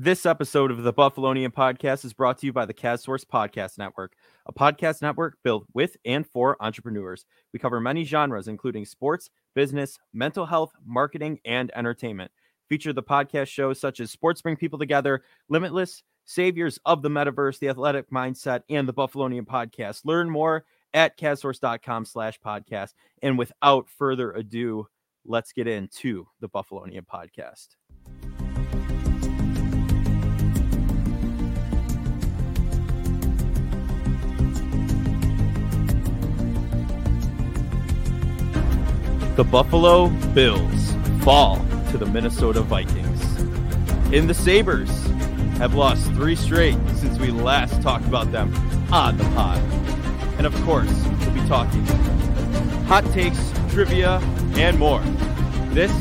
This episode of the Buffalonian Podcast is brought to you by the CastSource Podcast Network, a podcast network built with and for entrepreneurs. We cover many genres, including sports, business, mental health, marketing, and entertainment. Feature the podcast shows such as Sports Bring People Together, Limitless, Saviors of the Metaverse, The Athletic Mindset, and the Buffalonian Podcast. Learn more at castsource.com slash podcast. And without further ado, let's get into the Buffalonian Podcast. The Buffalo Bills fall to the Minnesota Vikings. And the Sabres have lost three straight since we last talked about them on the pod. And of course, we'll be talking hot takes, trivia, and more. This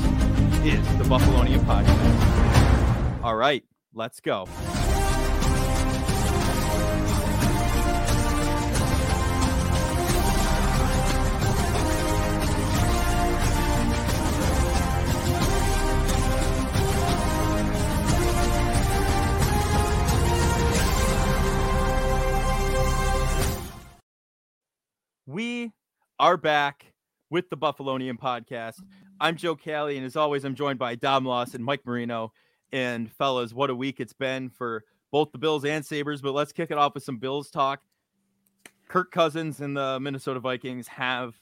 is the Buffalonian Podcast. All right, let's go. We are back with the Buffalonian podcast. I'm Joe Cali, and as always, I'm joined by Dom Loss and Mike Marino. And fellas, what a week it's been for both the Bills and Sabres. But let's kick it off with some Bills talk. Kirk Cousins and the Minnesota Vikings have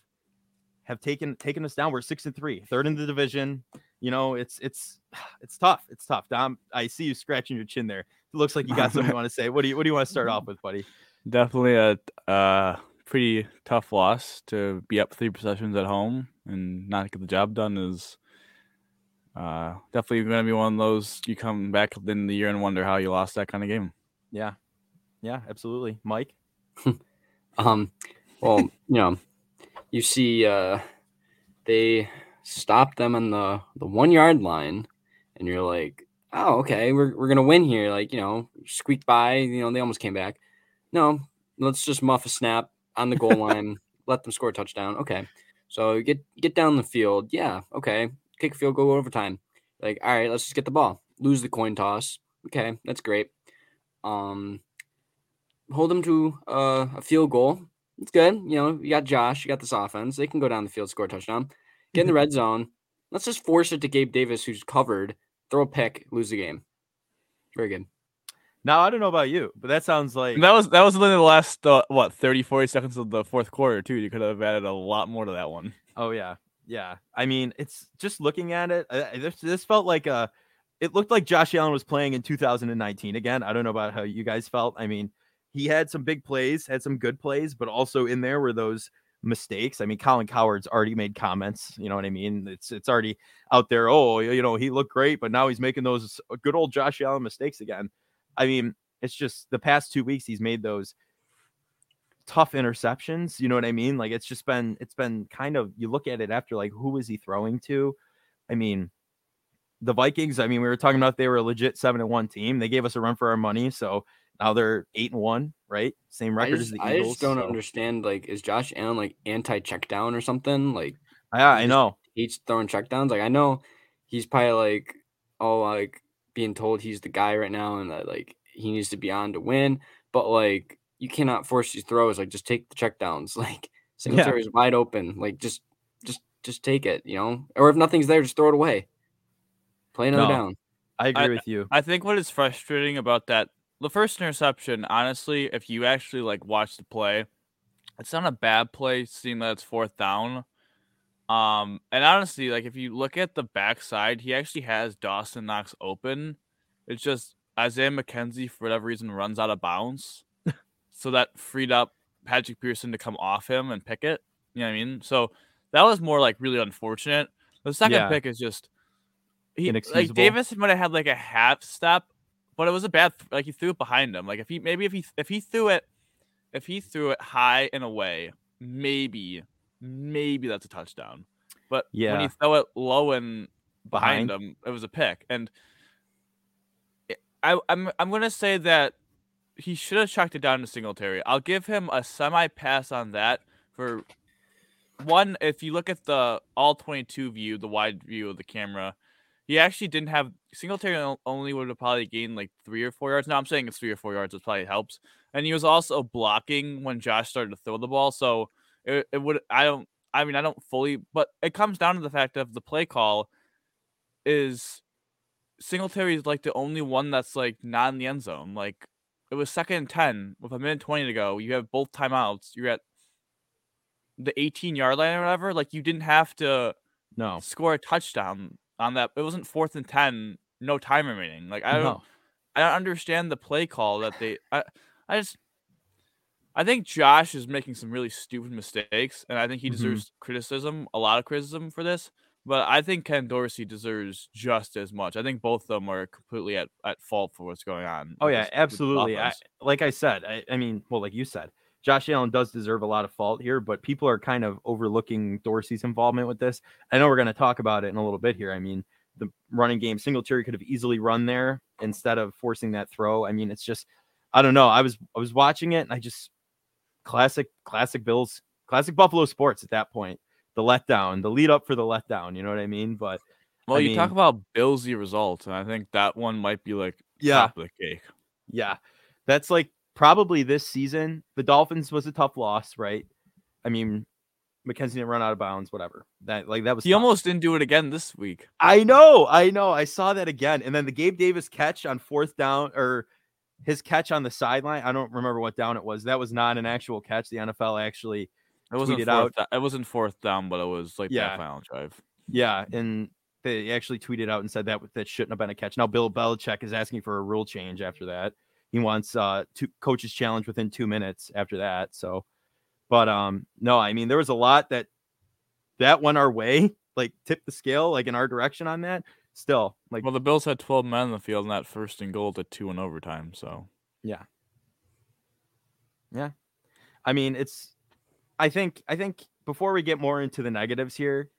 have taken taken us down. We're six and three, third in the division. You know, it's it's it's tough. It's tough. Dom, I see you scratching your chin there. It looks like you got something you want to say. What do you what do you want to start off with, buddy? Definitely a uh pretty tough loss to be up three possessions at home and not get the job done is uh, definitely going to be one of those you come back in the year and wonder how you lost that kind of game. Yeah, yeah, absolutely, Mike. um, well, you know, you see, uh, they stop them on the the one yard line, and you're like, oh, okay, we're we're gonna win here. Like, you know, squeak by. You know, they almost came back. No, let's just muff a snap on the goal line, let them score a touchdown. Okay. So get get down the field. Yeah. Okay. Kick a field goal overtime. Like, all right, let's just get the ball. Lose the coin toss. Okay, that's great. Um, hold them to uh, a field goal. It's good. You know, you got Josh, you got this offense. They can go down the field, score a touchdown. Get in the red zone. Let's just force it to Gabe Davis, who's covered. Throw a pick, lose the game. Very good. Now I don't know about you, but that sounds like that was that was only the last uh, what 30 40 seconds of the fourth quarter too. You could have added a lot more to that one. Oh yeah. Yeah. I mean, it's just looking at it uh, this, this felt like a it looked like Josh Allen was playing in 2019 again. I don't know about how you guys felt. I mean, he had some big plays, had some good plays, but also in there were those mistakes. I mean, Colin Cowherd's already made comments. You know what I mean? It's it's already out there. Oh, you know, he looked great, but now he's making those good old Josh Allen mistakes again. I mean, it's just the past two weeks he's made those tough interceptions. You know what I mean? Like it's just been it's been kind of you look at it after like who is he throwing to? I mean, the Vikings, I mean, we were talking about they were a legit seven and one team. They gave us a run for our money, so now they're eight and one, right? Same record just, as the Eagles. I just don't so. understand. Like, is Josh Allen like anti check down or something? Like, yeah, I know. He's throwing check downs. Like, I know he's probably like, oh, like being told he's the guy right now, and that like he needs to be on to win. But like you cannot force these throws. Like just take the checkdowns. Like Singletary is wide open. Like just just just take it, you know? Or if nothing's there, just throw it away. Play another No. down. I agree I- with you. I think what is frustrating about that the first interception, honestly, if you actually like watch the play, it's not a bad play seeing that it's fourth down. Um, and honestly, like if you look at the backside, he actually has Dawson Knox open. It's just Isaiah McKenzie, for whatever reason, runs out of bounds. so that freed up Patrick Peterson to come off him and pick it. You know what I mean? So that was more like really unfortunate. The second Yeah. pick is just he, like Davis might have had like a half step, but it was a bad like he threw it behind him. Like if he maybe if he if he threw it if he threw it high and away, maybe maybe that's a touchdown. But yeah. when you throw it low and behind, Behind. him, it was a pick. And I, I'm I'm gonna say that he should have chucked it down to Singletary. I'll give him a semi pass on that for one. If you look at the all 22 view, the wide view of the camera, he actually didn't have Singletary only would have probably gained like three or four yards. Now I'm saying it's three or four yards, it probably helps. And he was also blocking when Josh started to throw the ball, so it, it would. I don't. I mean, I don't fully, but it comes down to the fact of the play call is Singletary is like the only one that's like not in the end zone. Like it was second and ten with a minute twenty to go. You have both timeouts. You're at the 18 yard line or whatever. Like you didn't have to No. score a touchdown on that. It wasn't fourth and ten, no time remaining. Like I don't, No. I don't understand the play call that they. I, I just, I think Josh is making some really stupid mistakes, and I think he Mhm. deserves criticism, a lot of criticism for this. But I think Ken Dorsey deserves just as much. I think both of them are completely at, at fault for what's going on. Oh yeah, this- absolutely. I, like I said, I, I mean, well, like you said, Josh Allen does deserve a lot of fault here, but people are kind of overlooking Dorsey's involvement with this. I know we're going to talk about it in a little bit here. I mean, the running game, Singletary could have easily run there instead of forcing that throw. I mean, it's just, I don't know. I was I was watching it and I just classic classic Bills, classic Buffalo sports at that point. The letdown, the lead up for the letdown. You know what I mean? But well, I you talk mean- about Billsy results, and I think that one might be like yeah, top of the cake. Yeah. That's like probably this season. The Dolphins was a tough loss, right? I mean, McKenzie didn't run out of bounds, whatever. That like that was He tough. almost didn't do it again this week. I know, I know. I saw that again. And then the Gabe Davis catch on fourth down or his catch on the sideline. I don't remember what down it was. That was not an actual catch. The NFL actually It wasn't Tweeted fourth. da- It wasn't fourth down, but it was like Yeah. that final drive. Yeah, and they actually tweeted out and said that that shouldn't have been a catch. Now Bill Belichick is asking for a rule change after that. He wants uh two coaches challenge within two minutes after that. So, but um, no, I mean there was a lot that that went our way, like tipped the scale, like in our direction on that. Still, like Well, the Bills had 12 men on the field in that first and goal to two in overtime. So yeah yeah I mean it's, I think I think before we get more into the negatives here,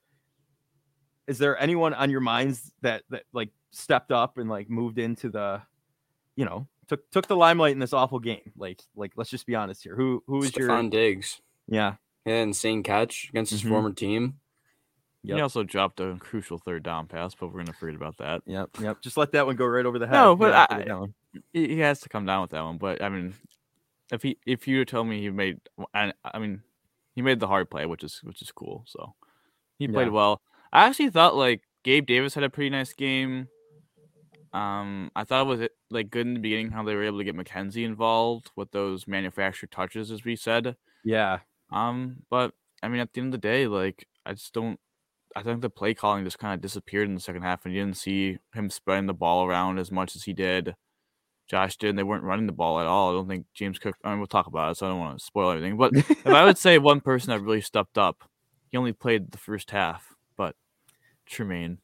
is there anyone on your minds that that like stepped up and like moved into the you know took took the limelight in this awful game like like let's just be honest here who who is your Diggs. yeah He had an insane catch against his Mhm. former team. Yep. he also dropped a crucial third down pass, but we're gonna forget about that. yep yep just let that one go right over the head No, but gotta I- it down. He, he has to come down with that one. But I mean, if he if you tell me he made, I, I mean, he made the hard play, which is which is cool. So he played Yeah. well. I actually thought like Gabe Davis had a pretty nice game. Um, I thought it was like good in the beginning how they were able to get McKenzie involved with those manufactured touches, as we said. yeah Um, but I mean, at the end of the day, like I just don't. I think the play calling just kind of disappeared in the second half, and you didn't see him spreading the ball around as much as he did. Josh did. And they weren't running the ball at all. I don't think James Cook. I mean, we'll talk about it, so I don't want to spoil everything. But if I would say one person that really stepped up, he only played the first half, but Tremaine.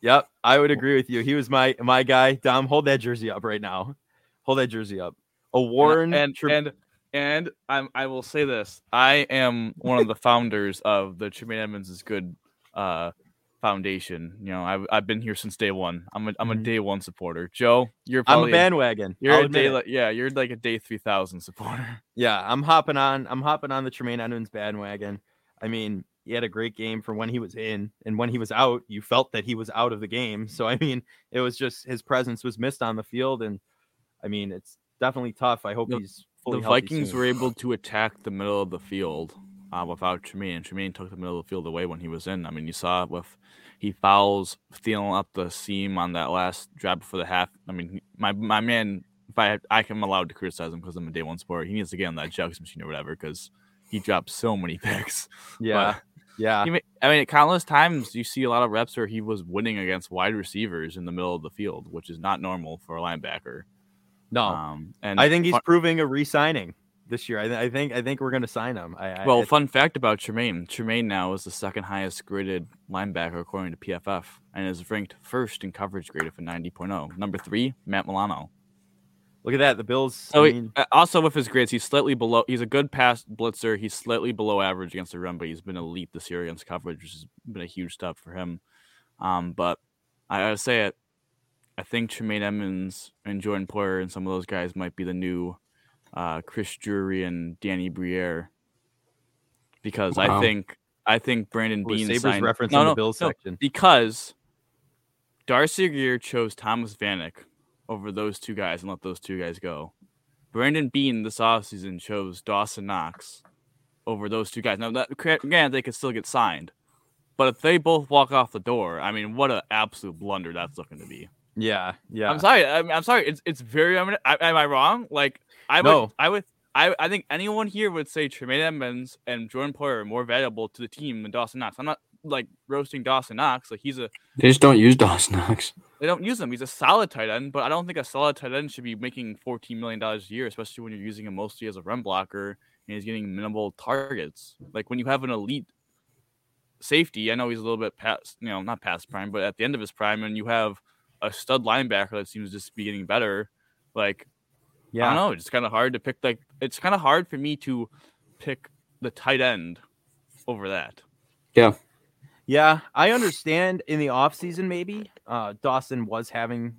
yep i would agree with you he was my my guy dom hold that jersey up right now hold that jersey up a warren and Tre- and and I'm I will say this. I am one of the founders of the Tremaine Edmunds is good uh foundation. You know, I've I've been here since day one. I'm a am a Mhm. day one supporter. Joe, you're i'm a bandwagon you're I'll a day like yeah, you're like a day three thousand supporter. Yeah, I'm hopping on. I'm hopping on the Tremaine Edmunds bandwagon. I mean, he had a great game for when he was in, and when he was out, you felt that he was out of the game. So I mean, it was just his presence was missed on the field, and I mean, it's definitely tough. I hope The- he's fully the Vikings soon. were able to attack the middle of the field uh, without Tremaine. Tremaine took the middle of the field away when he was in. I mean, you saw it with he fouls Thielen up the seam on that last drive before the half. I mean, my my man, if I I am allowed to criticize him because I'm a day one sport, he needs to get on that jugs machine or whatever because he dropped so many picks. Yeah, yeah, He I mean, countless times you see a lot of reps where he was winning against wide receivers in the middle of the field, which is not normal for a linebacker. no, Um, and I think he's fun- proving a re-signing this year. I, th- I think I think we're gonna sign him. I, Well, I- fun fact about Tremaine: Tremaine now is the second highest graded linebacker according to PFF, and is ranked first in coverage grade of a 90.0. Number three, Matt Milano. look at that. The Bills. So I he- mean, uh, also with his grades, he's slightly below. He's a good pass blitzer. He's slightly below average against the run, but he's been elite this year against coverage, which has been a huge step for him. Um, but I gotta say it. I think Tremaine Edmunds and Jordan Poyer and some of those guys might be the new uh, Chris Drury and Danny Briere, because I think I think Brandon Ooh, Beane Sabres signed reference no, in the no, Bills no, section. because Darcy Regier chose Thomas Vanek over those two guys and let those two guys go. Brandon Beane this offseason chose Dawson Knox over those two guys. Now, that, again, they could still get signed. But if they both walk off the door, I mean, what an absolute blunder that's looking to be. Yeah, yeah. I'm sorry. I am sorry. It's it's very. I mean, I, am I wrong? Like I No. would. I would. I, I think anyone here would say Tremaine Edmunds and Jordan Poyer are more valuable to the team than Dawson Knox. I'm not like roasting Dawson Knox. Like he's a They just don't use Dawson Knox. they don't use him. He's a solid tight end, but I don't think a solid tight end should be making 14 million dollars a year, especially when you're using him mostly as a run blocker and he's getting minimal targets. Like when you have an elite safety, I know he's a little bit past, you know, not past prime, but at the end of his prime, and you have a stud linebacker that seems to just be getting better. Like I don't know, it's kind of hard to pick. Like it's kind of hard for me to pick the tight end over that. Yeah, Yeah. I understand in the off season maybe uh Dawson was having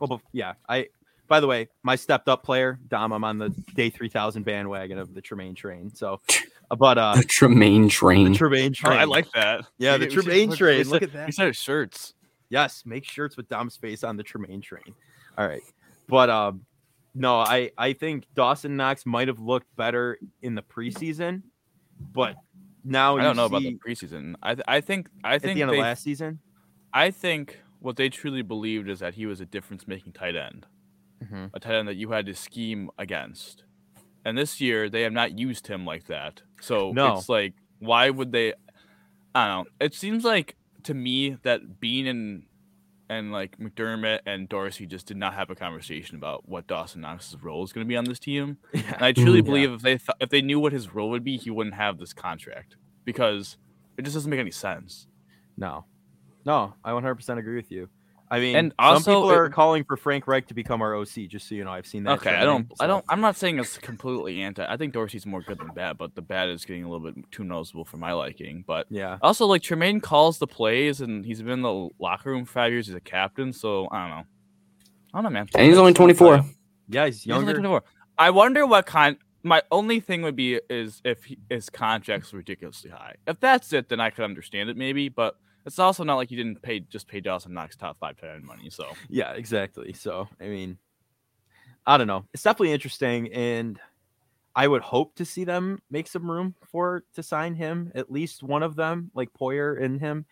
well yeah, I by the way, my stepped up player, Dom, I'm on the day 3000 bandwagon of the Tremaine train. So uh, but uh The Tremaine train. the train. Tremaine Oh, train. I like that. Yeah, We- the we should Tremaine put- train. we Look at that. We said shirts. Yes, make shirts with Dom's face on the Tremaine train. All right. But um no, I I think Dawson Knox might have looked better in the preseason, but now I don't know about the preseason. I th- I think I at think the end they, of last season. I think what they truly believed is that he was a difference making tight end, Mhm. a tight end that you had to scheme against. And this year they have not used him like that. So No. it's like why would they I don't know. It seems like to me that Beane and and like McDermott and Dorsey just did not have a conversation about what Dawson Knox's role is going to be on this team. And I truly Mm. believe if they th- if they knew what his role would be, he wouldn't have this contract because it just doesn't make any sense. No, no, I 100% agree with you. I mean, And some people are it- calling for Frank Reich to become our OC. Just so you know, I've seen that. Okay, I don't, I don't, I'm not saying it's completely anti. I think Dorsey's more good than bad, but the bad is getting a little bit too noticeable for my liking. But Yeah, also, like Tremaine calls the plays, and he's been in the locker room five years. He's a captain, so I don't know. I don't know, man. And he's only 24. yeah, he's He's only younger. 24. I wonder what kind. My only thing would be is if he, his contract's ridiculously high. If that's it, then I could understand it maybe. But it's also not like you didn't pay just pay Dawson Knox top five tight end money. So Yeah, exactly. So, I mean, I don't know. It's definitely interesting, and I would hope to see them make some room for to sign him. At least one of them, like Poyer and him.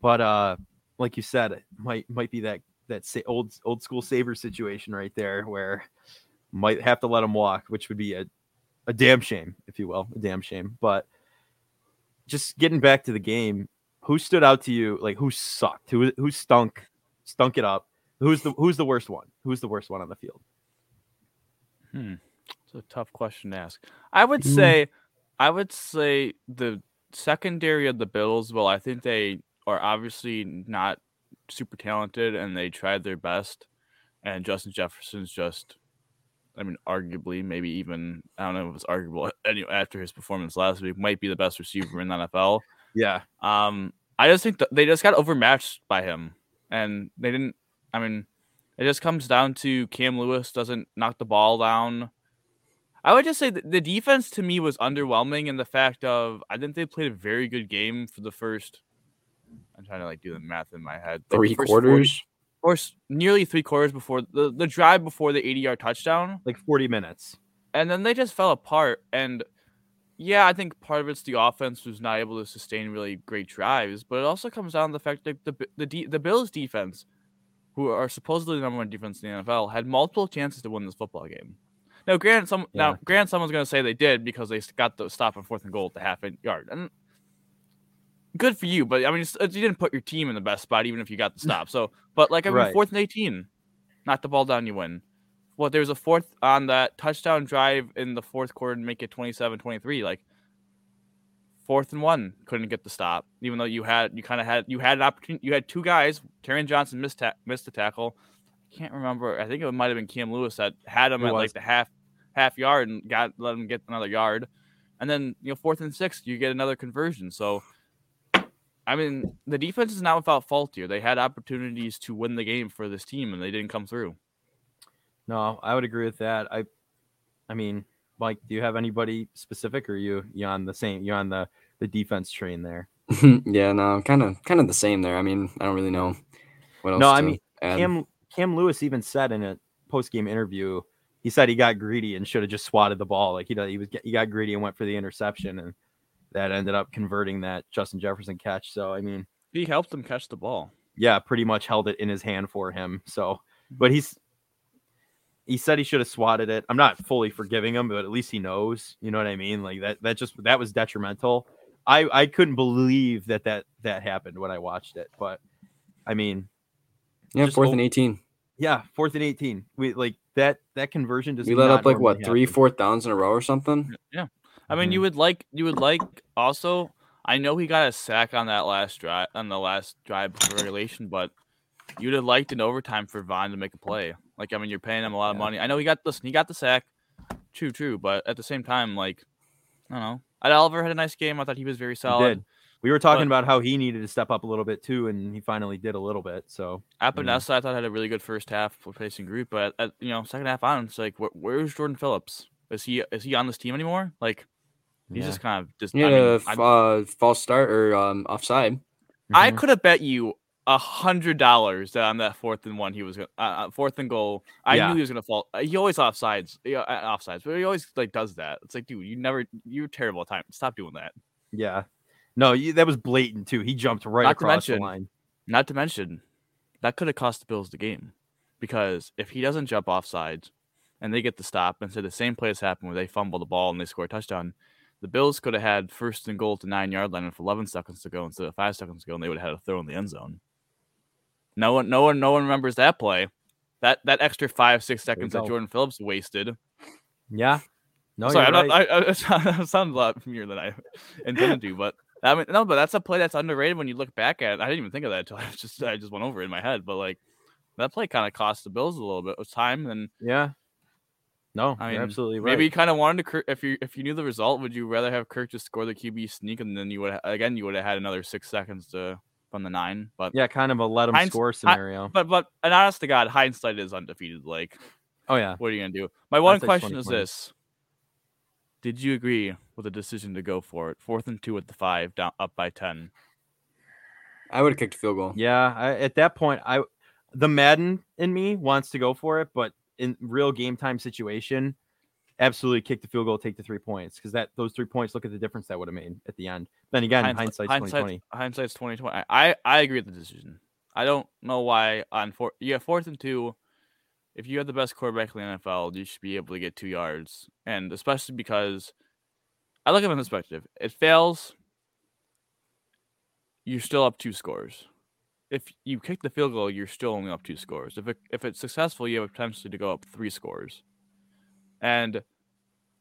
But uh, like you said, it might might be that that sa- old old school saver situation right there, where might have to let him walk, which would be a a damn shame, if you will, a damn shame. But just getting back to the game, who stood out to you? Like who sucked? Who who stunk? Stunk it up. Who's the who's the worst one? Who's the worst one on the field? It's a tough question to ask. I would Mm. say, I would say the secondary of the Bills. Well, I think they are obviously not super talented, and they tried their best. And Justin Jefferson's just, I mean, arguably, maybe even I don't know if it's arguable. Anyway, after his performance last week, might be the best receiver in the NFL. Yeah, Um, I just think that they just got overmatched by him, and they didn't. I mean, it just comes down to Cam Lewis doesn't knock the ball down. I would just say that the defense to me was underwhelming in the fact of I think they played a very good game for the first. I'm trying to like do the math in my head. like, the Three first 40 quarters. or s- nearly three quarters before the the drive before the 80 yard touchdown like 40 minutes. and then they just fell apart. And yeah, I think part of it's the offense was not able to sustain really great drives, but it also comes down to the fact that the the the, the Bills defense, who are supposedly the number one defense in the NFL, had multiple chances to win this football game. Now, granted, some Yeah. now granted, someone's going to say they did because they got the stop on fourth and goal at the half yard, and good for you. But I mean, you didn't put your team in the best spot, even if you got the stop. So, but like I mean, Right. fourth and eighteen, knock the ball down, you win. Well, there was a fourth on that touchdown drive in the fourth quarter to make it 27-23. Like fourth and one, couldn't get the stop, even though you had you kind of had you had an opportunity. You had two guys. Taron Johnson missed ta- missed the tackle. I can't remember. I think it might have been Cam Lewis that had him It at was. like the half half yard and got let him get another yard. And then you know fourth and six, you get another conversion. So. I mean, the defense is not without fault here. They had opportunities to win the game for this team, and they didn't come through. No, I would agree with that. I, I mean, Mike, do you have anybody specific, or you you on the same? You on the the defense train there? yeah, no, kind of, kind of the same there. I mean, I don't really know What else No, I mean, add? Cam Cam Lewis even said in a post game interview, he said he got greedy and should have just swatted the ball. Like he did, he was he got greedy and went for the interception, and that ended up converting that Justin Jefferson catch. So I mean, He helped him catch the ball. yeah, pretty much held it in his hand for him. So, mm-hmm. but he's he said he should have swatted it. I'm not fully forgiving him, but at least he knows. You know what I mean? Like that that just that was detrimental. I I couldn't believe that that that happened when I watched it, but I mean, yeah, fourth o- and eighteen. yeah, fourth and 18. We like that that conversion just We let up like what three, fourth downs in a row or something. Yeah. I mean, you would like you would like also. I know he got a sack on that last drive on the last drive before regulation, but you'd have liked an overtime for Von to make a play. Like I mean, you're paying him a lot of money. I know he got listen, he got the sack. True, true, but at the same time, like I don't know. Ed Oliver had a nice game. I thought he was very He solid. did. We were talking But- about how he needed to step up a little bit too, and he finally did a little bit. So Epenesa, I thought had a really good first half replacing Groot, but at, you know, second half on, it's like, where, where's Jordan Phillips? Is he is he on this team anymore? Like, he's yeah. just kind of just. Yeah, I mean, uh, false start or um, offside. I Mhm. could have bet you a hundred dollars that on that fourth and one he was gonna uh, uh, fourth and goal. I Yeah. knew he was gonna fall. uh, He always offsides, yeah, uh, offsides, but he always like does that. It's like, dude, you never, you're terrible at time. Stop doing that. yeah. No, you, that was blatant too. He jumped right Not across the mention- line. Not to mention, that could have cost the Bills the game, because if he doesn't jump offsides, and they get the stop, and say the same play has happened where they fumble the ball and they score a touchdown, the Bills could have had first and goal to nine yard line with 11 seconds to go instead of five seconds to go, and they would have had a throw in the end zone. No one, no one, no one remembers that play. That that extra five six seconds that. Jordan Phillips wasted. Yeah. No, Sorry, I'm right. not, I, I, it sounds a lot familiar than I intended to, but I mean, no, but that's a play that's underrated when you look back at it. I didn't even think of that until I just I just went over it in my head, but like that play kind of cost the Bills a little bit of time, and yeah. No, I mean, absolutely right. maybe you kind of wanted to. If you if you knew the result, would you rather have Kirk just score the QB sneak and then you would again you would have had another six seconds to from the nine, but yeah, kind of a let him Heinz- score I- scenario. but but and honest to God, hindsight is undefeated. Like, oh yeah. what are you gonna do? My one Hindsight's question is this: Did you agree with the decision to go for it? Fourth and two at the five, down up by ten. I would have kicked a field goal. Yeah, I, at that point, I the Madden in me wants to go for it, but in real game time situation, absolutely kick the field goal, take the three points because that those three points. Look at the difference that would have made at the end. Then again, Hindsight- hindsight's twenty twenty. Hindsight's twenty twenty. I I agree with the decision. I don't know why on four. You have fourth and two. If you have the best quarterback in the NFL, you should be able to get two yards, and especially because I look at it from perspective. It fails. You're still up two scores. If you kick the field goal, you're still only up two scores. If it if it's successful, you have potentially to go up three scores. And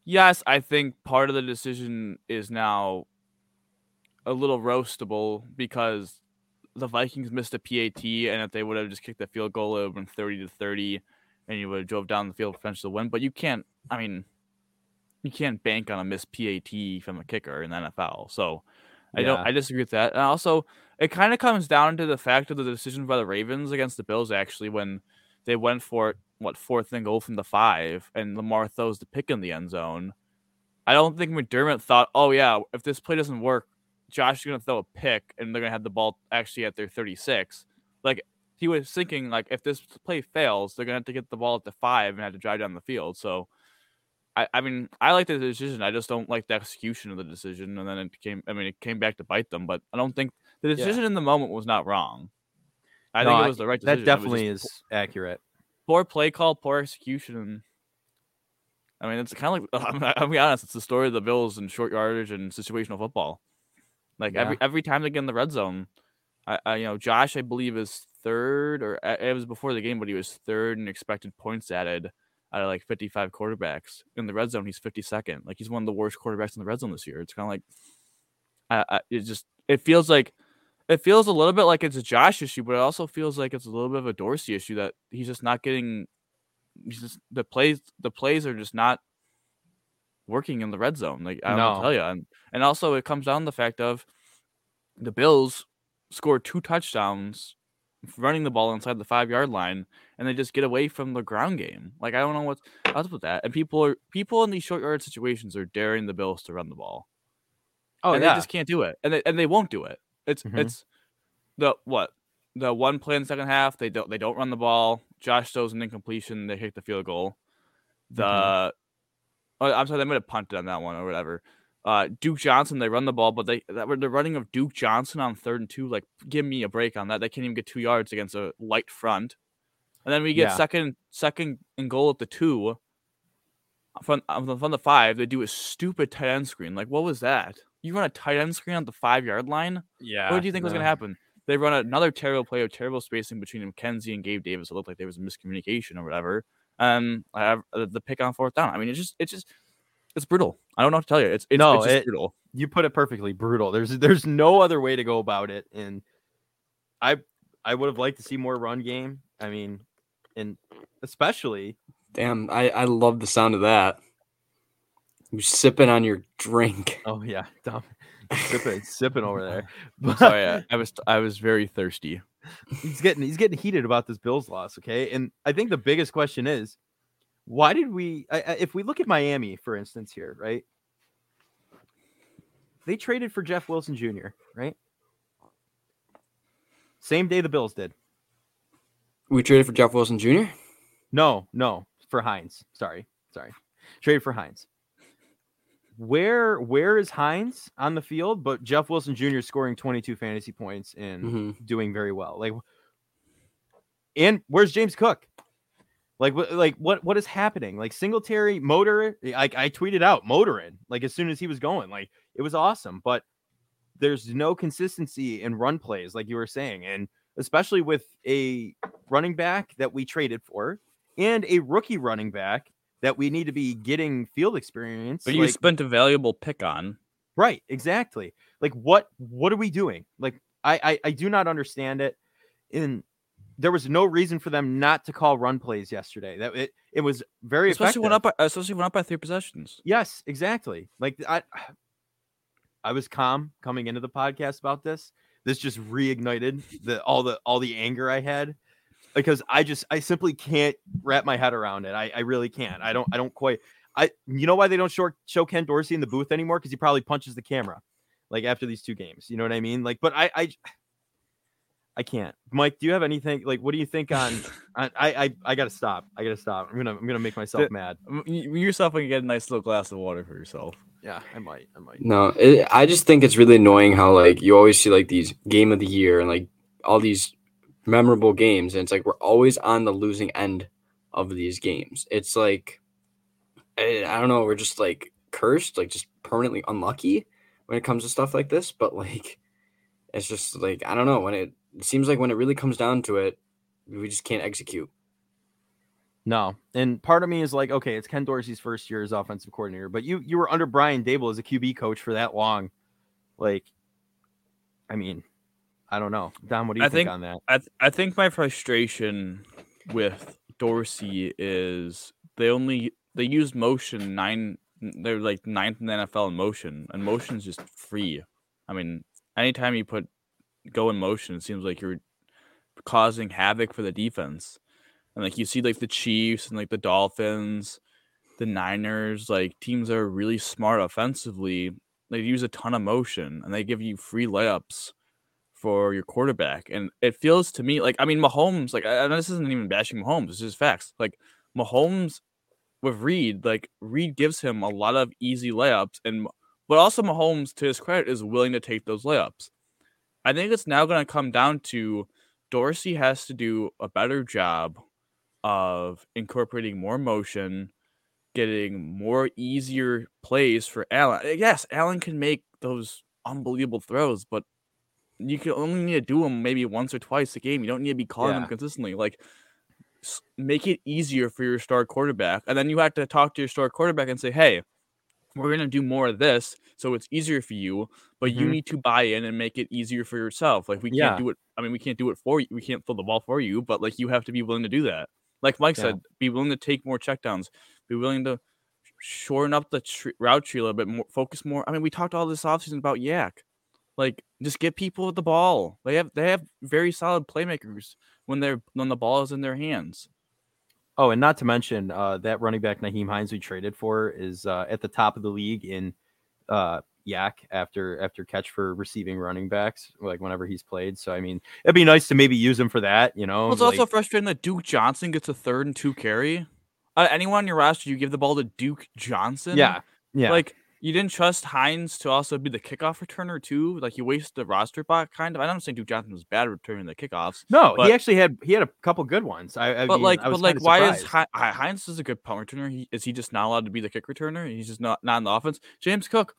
yes, I think part of the decision is now a little roastable because the Vikings missed a PAT, and if they would have just kicked the field goal, it would have been thirty to thirty, and you would have drove down the field potentially to win. But you can't. I mean, you can't bank on a missed PAT from a kicker in the NFL. So I don't, I disagree with that. And also, it kind of comes down to the fact of the decision by the Ravens against the Bills. Actually, when they went for it, what fourth and goal from the five, and Lamar throws the pick in the end zone. I don't think McDermott thought, oh yeah, if this play doesn't work, Josh is gonna throw a pick and they're gonna have the ball actually at their 36. Like he was thinking, like if this play fails, they're gonna have to get the ball at the five and have to drive down the field. So, I, I mean, I like the decision. I just don't like the execution of the decision. And then it came. I mean, it came back to bite them. But I don't think the decision in the moment was not wrong. I No, think it was the right decision. That definitely just is accurate. Poor play call, poor execution. I mean, it's kind of like I'm, I'll be honest. It's the story of the Bills and short yardage and situational football. Like every every time they get in the red zone, I, I you know Josh I believe is third or it was before the game, but he was third in expected points added out of like 55 quarterbacks in the red zone. He's 52nd. Like he's one of the worst quarterbacks in the red zone this year. It's kind of like I, I it just it feels like it feels a little bit like it's a Josh issue, but it also feels like it's a little bit of a Dorsey issue that he's just not getting. He's just the plays. The plays are just not working in the red zone. Like I don't know what to No. tell you, and and also it comes down to the fact of the Bills scored two touchdowns running the ball inside the five yard line, and they just get away from the ground game. Like I don't know what's up with that. And people are people in these short yard situations are daring the Bills to run the ball Oh and yeah, they just can't do it, and they and they won't do it. It's Mhm. it's the what the one play in the second half, they don't they don't run the ball. Josh throws an incompletion, they hit the field goal. The Mhm. oh, I'm sorry, they might have punted on that one or whatever. Uh, Duke Johnson, they run the ball, but they that were the running of Duke Johnson on third and two. Like, give me a break on that. They can't even get two yards against a light front. And then we get Yeah. second second and goal at the two. From from from the five, they do a stupid tight end screen. Like, what was that? You run a tight end screen on the five yard line? Yeah. What do you think was going to happen? They run another terrible play of terrible spacing between McKenzie and Gabe Davis. It looked like there was a miscommunication or whatever. Um, I have uh, the pick on fourth down. I mean, it's just, it's just, it's brutal. I don't know what to tell you. It's, it's, No, it's just it- brutal. you put it perfectly brutal there's there's no other way to go about it and i i would have liked to see more run game i mean and especially Damn, I, I love the sound of that. You sipping on your drink. oh yeah Dom, sipping sipping over there but Sorry, I, I was, I was very thirsty. he's getting he's getting heated about this bills loss okay and i think the biggest question is why did we I, I- if we look at miami for instance here right they traded for jeff wilson jr right same day the bills did We traded for Jeff Wilson Jr. No, no, for Hines. Sorry, sorry. Traded for Hines. Where where is Hines on the field? But Jeff Wilson Jr. scoring 22 fantasy points and Mm-hmm. doing very well. Like, and where's James Cook? Like, what like what what is happening? Like Singletary motor. I I tweeted out motoring like as soon as he was going. Like it was awesome, but there's no consistency in run plays, like you were saying, and especially with a running back that we traded for and a rookie running back that we need to be getting field experience. But you like- spent a valuable pick on. Right, exactly. Like what what are we doing? Like I I, I do not understand it. And there was no reason for them not to call run plays yesterday. That it, it was very Especially effective. when up, by, especially when up by three possessions. Yes, exactly. Like I I was calm coming into the podcast about this. This just reignited the all the all the anger I had because I just I simply can't wrap my head around it. I, I really can't. I don't I don't quite I you know why they don't show show Ken Dorsey in the booth anymore? Because he probably punches the camera like after these two games. You know what I mean? Like, but I I I can't. Mike, do you have anything like what do you think on I I I, I gotta stop. I gotta stop. I'm gonna I'm gonna make myself The- mad. M- You you yourself can get a nice little glass of water for yourself. Yeah, I might. I might. No, it, I just think it's really annoying how like you always see like these game of the year and like all these memorable games, and it's like we're always on the losing end of these games. It's like I, don't know, we're just like cursed, like just permanently unlucky when it comes to stuff like this. But like, it's just like I don't know when it, it seems like when it really comes down to it, we just can't execute. No, and part of me is like, okay, it's Ken Dorsey's first year as offensive coordinator, but you you were under Brian Daboll as a QB coach for that long. Like, I mean, I don't know, Don. What do you I think, think- on that? I th- I think my frustration with Dorsey is they only they use motion nine. They're like ninth in the NFL in motion, and motion is just free. I mean, anytime you put go in motion, it seems like you're causing havoc for the defense. And like you see, like the Chiefs and like the Dolphins, the Niners, like teams that are really smart offensively. They use a ton of motion and they give you free layups for your quarterback. And it feels to me like I mean Mahomes, like I, know this isn't even bashing Mahomes, it's just facts. Like Mahomes with Reed, like Reed gives him a lot of easy layups, and but also Mahomes, to his credit, is willing to take those layups. I think it's now going to come down to Dorsey has to do a better job of incorporating more motion, getting more easier plays for Allen. Yes, Allen can make those unbelievable throws, but you can only need to do them maybe once or twice a game. You don't need to be calling Yeah. them consistently. Like, make it easier for your star quarterback, and then you have to talk to your star quarterback and say, "Hey, we're gonna do more of this, so it's easier for you, but you Mhm. need to buy in and make it easier for yourself. Like, we Yeah. can't do it. I mean, we can't do it for you. We can't throw the ball for you, but like, you have to be willing to do that. Like Mike Yeah. said, be willing to take more checkdowns. Be willing to shorten up the tr- route tree a little bit more. Focus more. I mean, we talked all this offseason about YAC. Like, just get people with the ball. They have they have very solid playmakers when they're when the ball is in their hands. Oh, and not to mention uh, that running back Nyheim Hines we traded for is uh, at the top of the league in uh, YAC after after catch for receiving running backs, like whenever he's played. So I mean, it'd be nice to maybe use him for that. You know, Well, it's like- also frustrating that Duke Johnson gets a third and two carry. Uh, anyone on your roster, you give the ball to Duke Johnson. yeah, yeah, Like you didn't trust Hines to also be the kickoff returner too. Like you wasted the roster spot kind of. I don't saying Duke Johnson was bad returning the kickoffs. no, but- he actually had he had a couple good ones. I, I But mean, like, I but like, why is surprised. Hi- Hines is a good punt returner? He, is he just not allowed to be the kick returner? He's just not not in the offense. James Cook,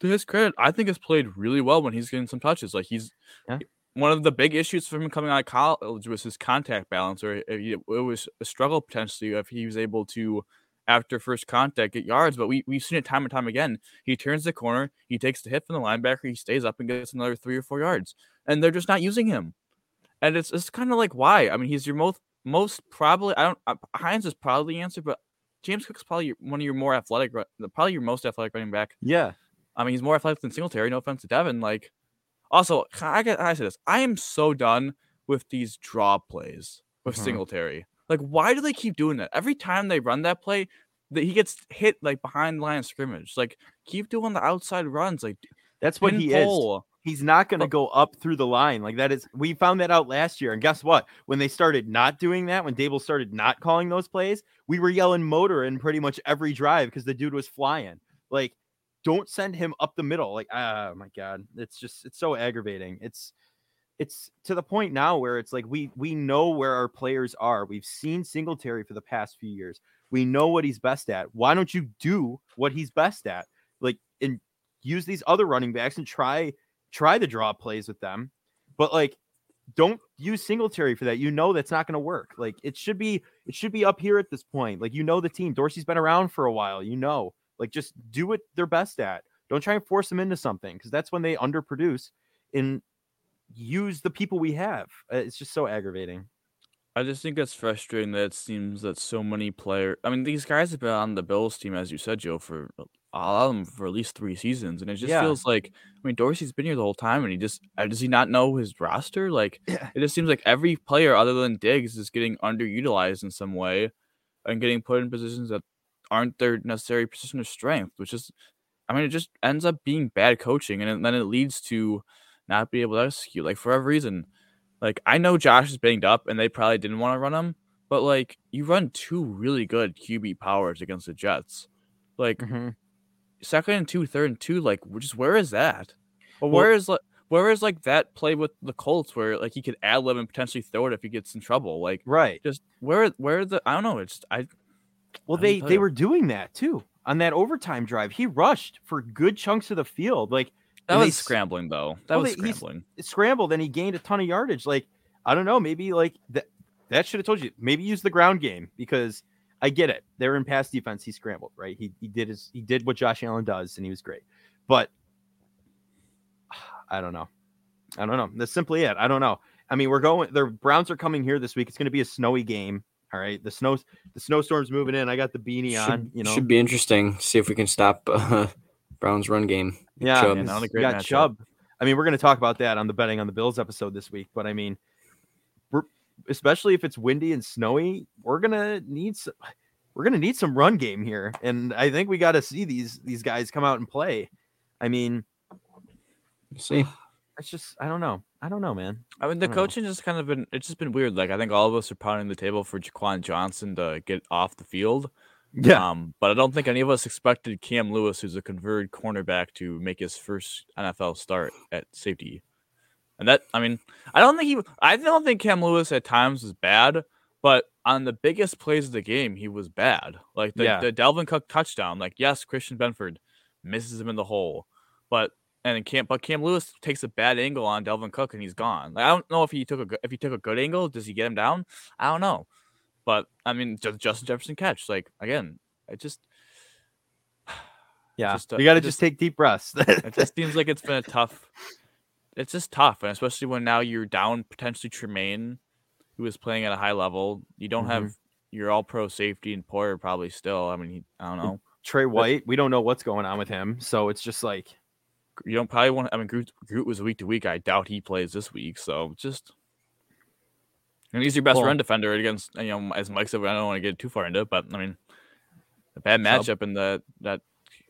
to his credit, I think has played really well when he's getting some touches. Like he's Yeah. one of the big issues for him coming out of college was his contact balance, or it, it was a struggle potentially if he was able to. After first contact, get yards, but we we've seen it time and time again. He turns the corner, he takes the hit from the linebacker, he stays up and gets another three or four yards, and they're just not using him. And it's it's kind of like why? I mean, he's your most most probably. I don't. Uh, Hines is probably the answer, but James Cook's probably your, one of your more athletic, probably your most athletic running back. yeah, I mean, he's more athletic than Singletary. No offense to Devin. Like, also, I get. I say this. I am so done with these draw plays with Mhm. Singletary. Like, why do they keep doing that? Every time they run that play, that he gets hit like behind the line of scrimmage. Like, keep doing the outside runs. Like, that's what he is. He's not going to go up through the line like that. Is we found that out last year, and guess what? When they started not doing that, when Daboll started not calling those plays, we were yelling motor in pretty much every drive because the dude was flying. Like, don't send him up the middle. Like, oh my god, it's just it's so aggravating. It's it's to the point now where it's like we we know where our players are. We've seen Singletary for the past few years. We know what he's best at. Why don't you do what he's best at? Like, and use these other running backs and try try the draw plays with them, but like don't use Singletary for that. You know that's not going to work. Like it should be it should be up here at this point. Like you know the team. Dorsey's been around for a while. You know, like just do what they're best at. Don't try and force them into something because that's when they underproduce. And use the people we have. Uh, It's just so aggravating. I just think it's frustrating that it seems that so many players. I mean, these guys have been on the Bills team, as you said, Joe, for a lot of them for at least three seasons, and it just Yeah. feels like. I mean, Dorsey's been here the whole time, and he just uh, does he not know his roster? Like, Yeah. it just seems like every player other than Diggs is getting underutilized in some way, and getting put in positions that aren't their necessary position of strength, which is, I mean, it just ends up being bad coaching, and then it leads to not be able to execute. Like for every reason, like I know Josh is banged up, and they probably didn't want to run him, but like you run two really good QB powers against the Jets, like Mhm. second and two, third and two, like just where is that? Or Well- where is like where is like that play with the Colts where like he could ad lib and potentially throw it if he gets in trouble? Like Right. just where where the I don't know. It's I Well, I they they were doing that too on that overtime drive. He rushed for good chunks of the field. Like that And was scrambling though. That Well, was they- he's- scrambling. scrambled and he gained a ton of yardage. Like, I don't know, maybe like that that should have told you. Maybe use the ground game because I get it. They're in pass defense. He scrambled, right? He he did his he did what Josh Allen does and he was great. But I don't know. I don't know. That's simply it. I don't know. I mean, we're going the Browns are coming here this week. It's gonna be a snowy game. All right. The snow the snowstorm's moving in. I got the beanie should, on, you know. should be interesting. See if we can stop uh, Brown's run game. Yeah, Chubb. Yeah, not a you great got matchup. Chubb. I mean, we're going to talk about that on the betting on the Bills episode this week. But I mean, we're especially if it's windy and snowy, we're gonna need some, we're gonna need some run game here, and I think we got to see these these guys come out and play. I mean, We'll see. it's just I don't know. I don't know, man. I mean, the I don't know. coaching just kind of been it's just been weird. Like I think all of us are pounding the table for Jaquan Johnson to get off the field. Yeah, Um, but I don't think any of us expected Cam Lewis, who's a converted cornerback, to make his first NFL start at safety. And that, I mean, I don't think he, I don't think Cam Lewis at times was bad, but on the biggest plays of the game, he was bad. Like the, Yeah. the Dalvin Cook touchdown, like yes, Christian Benford misses him in the hole, but and Cam, but Cam Lewis takes a bad angle on Dalvin Cook and he's gone. Like, I don't know if he took a if he took a good angle, does he get him down? I don't know. But I mean, just Justin Jefferson catch, like again, it just yeah. just, uh, you got to just just- take deep breaths. it just seems like it's been a tough. It's just tough, and especially when now you're down potentially Tremaine, who is playing at a high level. You don't Mhm. have your All Pro safety and Poyer probably still. I mean, he, I don't know. Trey White, we don't know what's going on with him, so it's just like You don't probably want. I mean, Groot, Groot was week to week. I doubt he plays this week. So just. And he's your best Well- run defender against, you know, as Mike said. I don't want to get too far into it, but I mean, a bad matchup in the that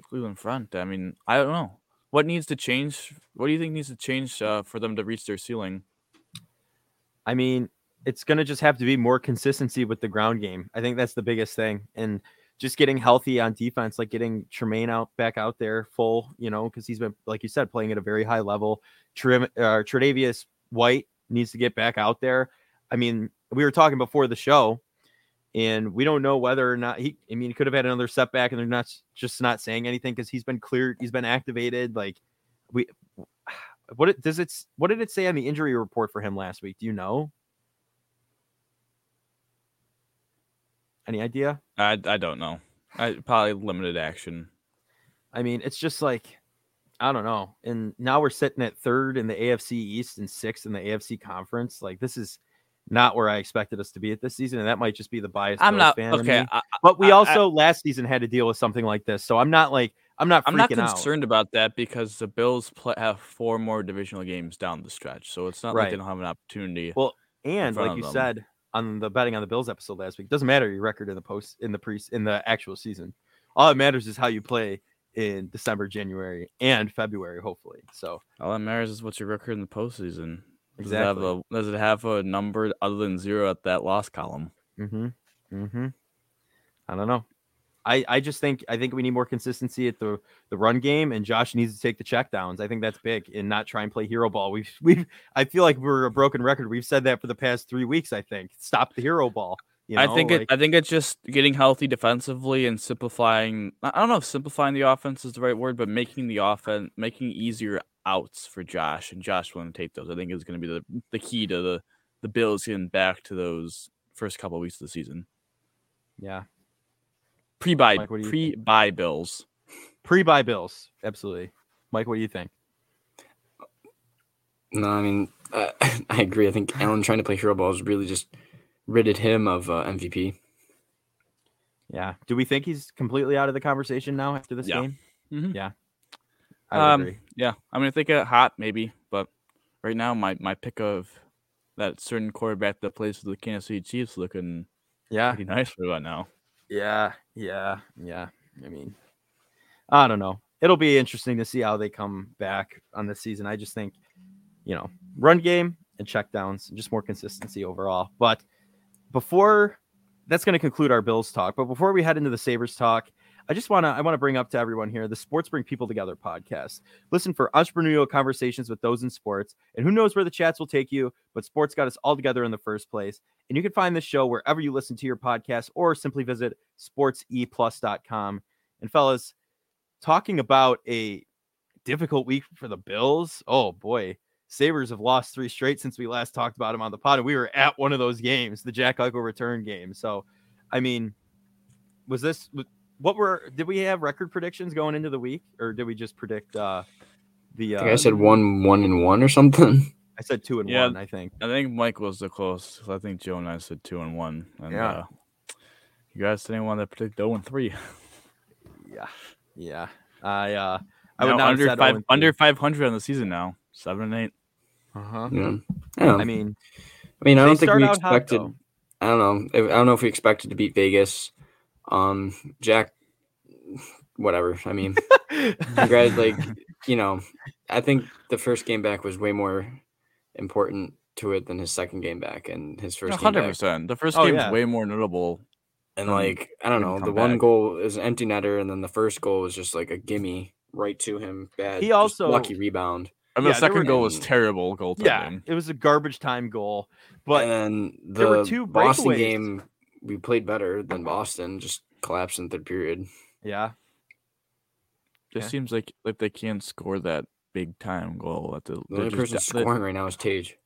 Cleveland front. I mean, I don't know. what needs to change? What do you think needs to change uh, for them to reach their ceiling? I mean, it's going to just have to be more consistency with the ground game. I think that's the biggest thing. And just getting healthy on defense, like getting Tremaine out back out there full, you know, because he's been, like you said, playing at a very high level. Trim, uh, Tre'Davious White needs to get back out there. I mean, we were talking before the show, and we don't know whether or not he. I mean, he could have had another setback, and they're not just not saying anything because he's been cleared, he's been activated. Like, we, what it, does it? What did it say on the injury report for him last week? Do you know? Any idea? I I don't know. I probably limited action. I mean, it's just like I don't know. And now we're sitting at third in the AFC East and sixth in the AFC Conference. Like this is not where I expected us to be at this season, and that might just be the bias. I'm not fan okay. I, but we I- also last season had to deal with something like this, so I'm not like I'm not. I'm not freaking out. concerned about that because the Bills play, have four more divisional games down the stretch, so it's not like Right. they don't have an opportunity. Well, and like you them. said on the betting on the Bills episode last week, doesn't matter your record in the post in the pre in the actual season. All that matters is how you play in December, January, and February, hopefully. So All that matters is what's your record in the postseason. Does it have a Does it have a number other than zero at that loss column? Mm-hmm. Mm-hmm. I don't know. I, I just think I think we need more consistency at the the run game, and Josh needs to take the checkdowns. I think that's big, and not try and play hero ball. We've we've I feel like we're a broken record. We've said that for the past three weeks. I think stop the hero ball. You know, I think like- it. I think it's just getting healthy defensively and simplifying. I I don't know if simplifying the offense is the right word, but making the offense making easier outs for Josh and Josh willing to take those. I think is going to be the the key to the the Bills getting back to those first couple of weeks of the season. yeah, Pre buy Mike, what do you pre buy Bills. pre buy Bills, absolutely. Mike, what do you think? No, I mean, uh, I agree. I think Allen trying to play hero ball has really just ridded him of uh, MVP. Yeah, do we think he's completely out of the conversation now after this Yeah. game? Mhm. Yeah, I Um, agree. Yeah, I mean, I think a hot maybe, but right now my my pick of that certain quarterback that plays for the Kansas City Chiefs looking Yeah, pretty nice for right now. Yeah, yeah, yeah. I mean, I don't know. It'll be interesting to see how they come back on this season. I just think, you know, run game and check downs, and just more consistency overall. But before that's going to conclude our Bills talk. But before we head into the Sabres talk, I just want to I want to bring up to everyone here the Sports Bring People Together podcast. Listen for entrepreneurial conversations with those in sports, and who knows where the chats will take you, but sports got us all together in the first place. And you can find this show wherever you listen to your podcast or simply visit sportseplus.com. And fellas, talking about a difficult week for the Bills. Oh boy. Sabres have lost three straight since we last talked about him on the pod. And we were at one of those games, the Jack Eichel return game. So, I mean, was this what were did we have record predictions going into the week or did we just predict uh the uh, I, I, said one one and one or something i said two and yeah, one i think i think mike was the closest. i think joe and i said two and one and yeah. Uh, you guys didn't want to predict 0 and 3 yeah yeah i uh i now not under, five, under 500 on the season now 7 and 8 uh-huh. Yeah. I, I, mean, I mean, I don't think we expected. Hot, I don't know. I don't know if we expected to beat Vegas. Um, Jack, whatever. I mean, congrats. Like, you know, I think the first game back was way more important to it than his second game back and his first. One hundred percent. The first oh, game yeah. was way more notable. And like, I don't know, the one goal is an empty netter, and then the first goal was just like a gimme right to him. Bad. He also lucky rebound. And the there were- second goal was terrible goaltending. yeah, it was a garbage time goal, but and then there were the two Boston breakaways. game, we played better than Boston. Just collapsed in third period. yeah, Just Yeah. seems like like they can't score that big time goal at the. The they're only just person da- they- scoring right now is Tage.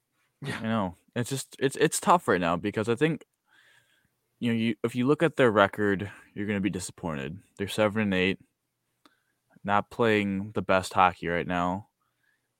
Yeah. I know. It's just it's it's tough right now because I think you know, you if you look at their record, you're gonna be disappointed. They're seven and eight, not playing the best hockey right now.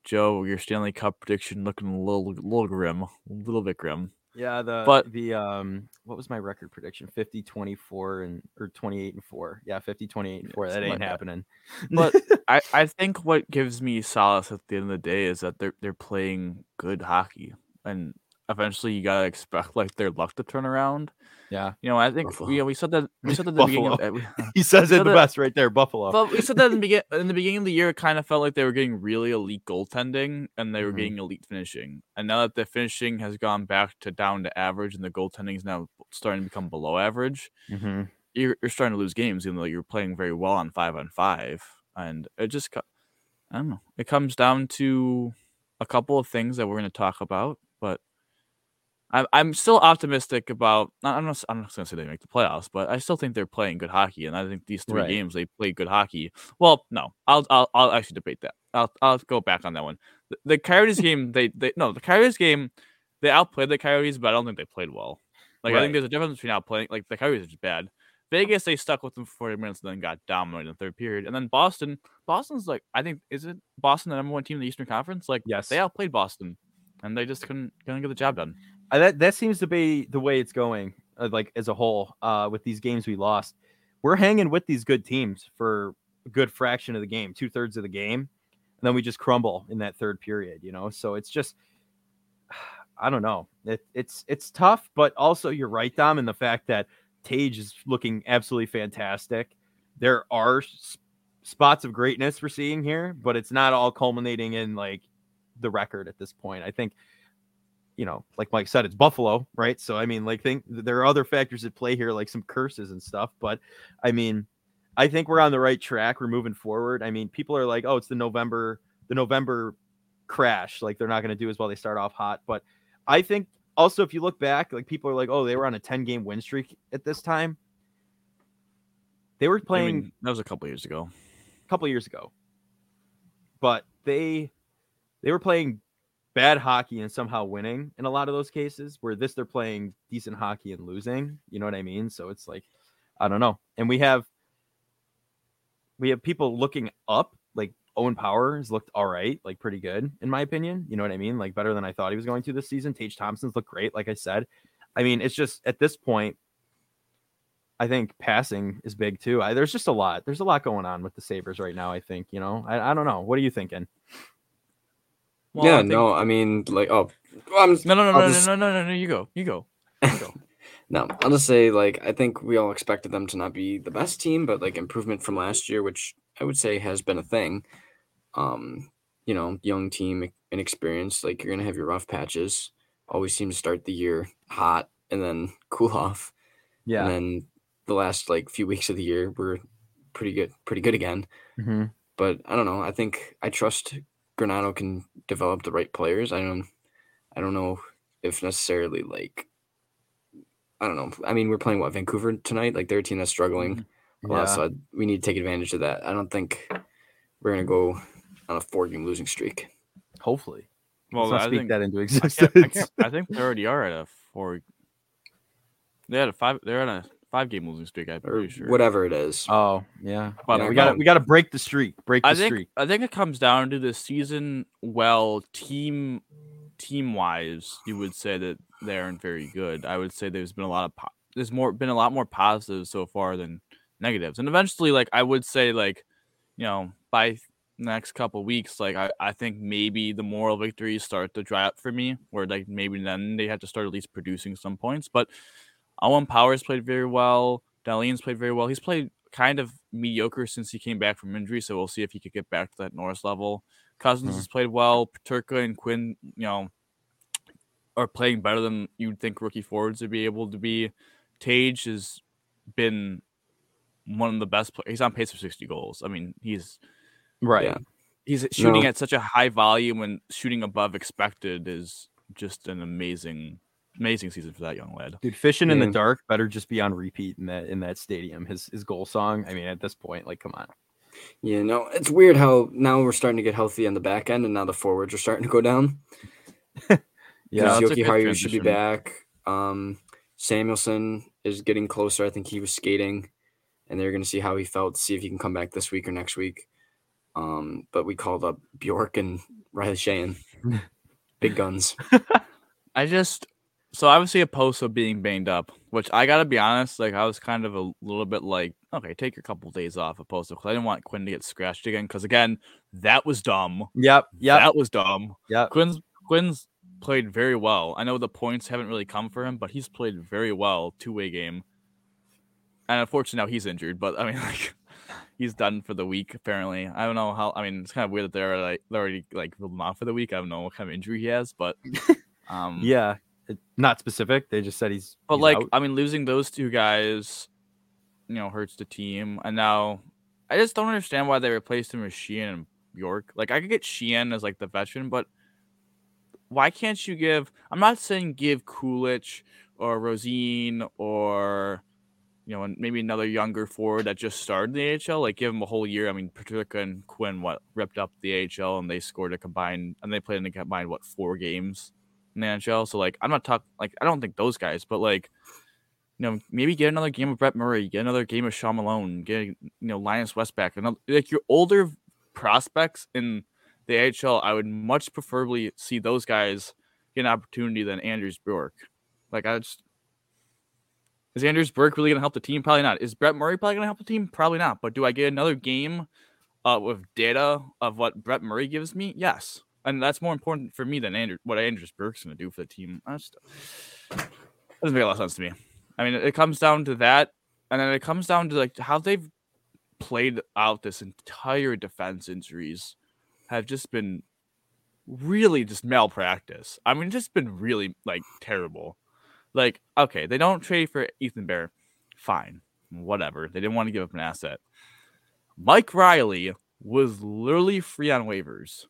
Joe, your Stanley Cup prediction looking a little little grim, a little bit grim. yeah. The But- the um, what was my record prediction? 50, 24, and or twenty eight and four. Yeah, 50, 28 and four. That ain't like that. happening. But I, I think what gives me solace at the end of the day is that they're they're playing good hockey. And eventually you gotta expect like their luck to turn around. Yeah. You know, I think Buffalo. we, we said that we said that at the beginning. Of, uh, we- He says it the the- best right there, Buffalo. But we said that in the begin in the beginning of the year, it kind of felt like they were getting really elite goaltending and they were Mhm. getting elite finishing. And now that the finishing has gone back to down to average and the goaltending is now starting to become below average, Mhm. you're, you're starting to lose games, even though you're playing very well on five on five. And it just, I don't know, it comes down to a couple of things that we're going to talk about. But I'm I'm still optimistic about. I'm not. I'm not going to say they make the playoffs, but I still think they're playing good hockey, and I think these three Right. games they play good hockey. Well, no, I'll I'll, I'll actually debate that. I'll I'll go back on that one. The, the Coyotes game, they they no the Coyotes game, they outplayed the Coyotes, but I don't think they played well. Like I think there's a difference between outplaying. Like the Coyotes are just bad. Vegas, they stuck with them for 40 minutes and then got dominated in the third period. And then Boston, Boston's like, I think, is it Boston the number one team in the Eastern Conference? Like, Yes. they outplayed Boston, and they just couldn't couldn't get the job done. That that seems to be the way it's going, uh, like as a whole. Uh, with these games we lost, we're hanging with these good teams for a good fraction of the game, two thirds of the game, and then we just crumble in that third period. You know, so it's just, I don't know. It, it's it's tough, but also you're right, Dom, in the fact that Tage is looking absolutely fantastic. There are s- spots of greatness we're seeing here, but it's not all culminating in like the record at this point. I think you know, like Mike said, it's Buffalo, right? So I mean, like, think there are other factors at play here, like some curses and stuff. But I mean, I think we're on the right track. We're moving forward. I mean, people are like, oh, it's the November, the November crash. Like they're not going to do as well. They start off hot, but I think also if you look back, like people are like, oh, they were on a ten game win streak at this time. They were I playing mean, that was a couple years ago. a couple years ago. But they they were playing bad hockey and somehow winning in a lot of those cases. Where this they're playing decent hockey and losing. You know what I mean? So it's like I don't know. And we have we have people looking up. Like Owen Power has looked all right, like pretty good in my opinion. You know what I mean? Like better than I thought he was going to this season. Tage Thompson's looked great, like I said. I mean, it's just at this point, I think passing is big too. I, there's just a lot. There's a lot going on with the Sabres right now. I think you know. I, I don't know. What are you thinking? Well, I yeah, think- no, I mean, like, oh, I'm, no, no, no, no, just- no, no, no, no, You go, you go. No, I'll just say like I think we all expected them to not be the best team, but like improvement from last year, which I would say has been a thing. Um, you know, young team, inexperienced, like you're gonna have your rough patches. Always seem to start the year hot and then cool off. Yeah. And then the last like few weeks of the year were pretty good, pretty good again. hmm But I don't know. I think I trust Granato can develop the right players. I don't I don't know if necessarily like I don't know. I mean, we're playing what Vancouver tonight. Like they're team that's struggling mm-hmm. a lot, so I, we need to take advantage of that. I don't think we're gonna go on a four game losing streak. Hopefully. Well, Let's not I speak think that into I, existence. can't, I, can't, I think they already are at a four. They had a five. They're on a five game losing streak. I'm pretty sure. whatever it is. Oh yeah. But Yeah, we got to we got to break the streak. Break the I think streak. I think it comes down to the season. Well, team team wise, you would say that they aren't very good. I would say there's been a lot of po- there's more been a lot more positives so far than negatives, and eventually, like I would say, like you know, by next couple weeks, like I, I think maybe the moral victories start to dry up for me, where like maybe then they have to start at least producing some points. But Owen Powers played very well. Dahlin's played very well. He's played kind of mediocre since he came back from injury, so we'll see if he could get back to that Norris level. Cozens Mhm. has played well. Peterka and Quinn, you know, are playing better than you'd think rookie forwards would be able to be. Tage has been one of the best. Play- he's on pace for sixty goals. I mean, he's Right. Yeah. he's shooting No. at such a high volume and shooting above expected is just an amazing, amazing season for that young lad. Dude, fishing in the dark better just be on repeat in that in that stadium. His his goal song. I mean, at this point, like, come on. Yeah, no, it's weird how now we're starting to get healthy on the back end, and now the forwards are starting to go down. Yeah. Yeah, because Yoki good Haru should be back. Um, Samuelsson is getting closer. I think he was skating, and they're going to see how he felt, see if he can come back this week or next week. Um, but we called up Bjork and Riley Sheehan, big guns. I just so obviously a post of being banged up, which I gotta be honest, like I was kind of a little bit like, okay, take a couple days off of post because I didn't want Quinn to get scratched again. Because again, that was dumb. Yep. Yep. That was dumb. Yep. Quinn's Quinn's played very well. I know the points haven't really come for him, but he's played very well two way game. And unfortunately now he's injured, but I mean like he's done for the week apparently. I don't know how. I mean it's kind of weird that they're like they're already like ruled him out for the week. I don't know what kind of injury he has, but um Yeah, not specific. They just said he's. But he's like, out. I mean, losing those two guys, you know, hurts the team. And now, I just don't understand why they replaced him with Sheehan and Bjork. Like, I could get Sheehan as like the veteran, but why can't you give? I'm not saying give Kulich or Rosen or you know maybe another younger forward that just started in the AHL. Like, give him a whole year. I mean, Peterka and Quinn what ripped up the AHL and they scored a combined and they played in a combined what four games in the NHL. So like I'm not talking like I don't think those guys, but like you know maybe get another game of Brett Murray, get another game of Sean Malone, get you know Linus Weissbach, another like your older prospects in the AHL. I would much preferably see those guys get an opportunity than Anders Bjork. Like I just is Anders Bjork really going to help the team? Probably not. Is Brett Murray probably going to help the team? Probably not. But do I get another game uh, with data of what Brett Murray gives me? Yes and that's more important for me than Andrew, what Anders Bjork's going to do for the team. Just doesn't make a lot of sense to me. I mean, it comes down to that, and then it comes down to like how they've played out this entire defense injuries have just been really just malpractice. I mean, just been really like terrible. Like, okay, they don't trade for Ethan Bear, fine, whatever. They didn't want to give up an asset. Mike Reilly was literally free on waivers.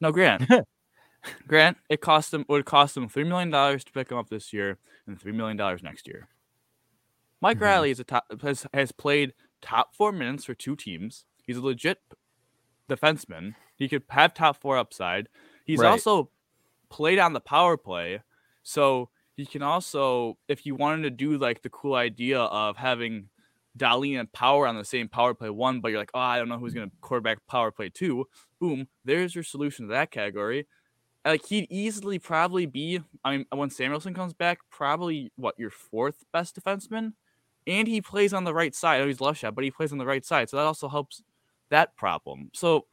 No, Grant. Grant, it cost them would cost them three million dollars to pick him up this year and three million dollars next year. Mike Mhm. Reilly is a top has, has played top four minutes for two teams. He's a legit defenseman. He could have top four upside. He's Right. also played on the power play, so he can also, if you wanted to do like the cool idea of having Dahlin and Power on the same power play one, but you're like, oh, I don't know who's going to quarterback power play two. Boom, there's your solution to that category. Like he'd easily probably be. I mean, when Samuelsson comes back, probably what your fourth best defenseman, and he plays on the right side. Know he's left shot, but he plays on the right side, so that also helps that problem. So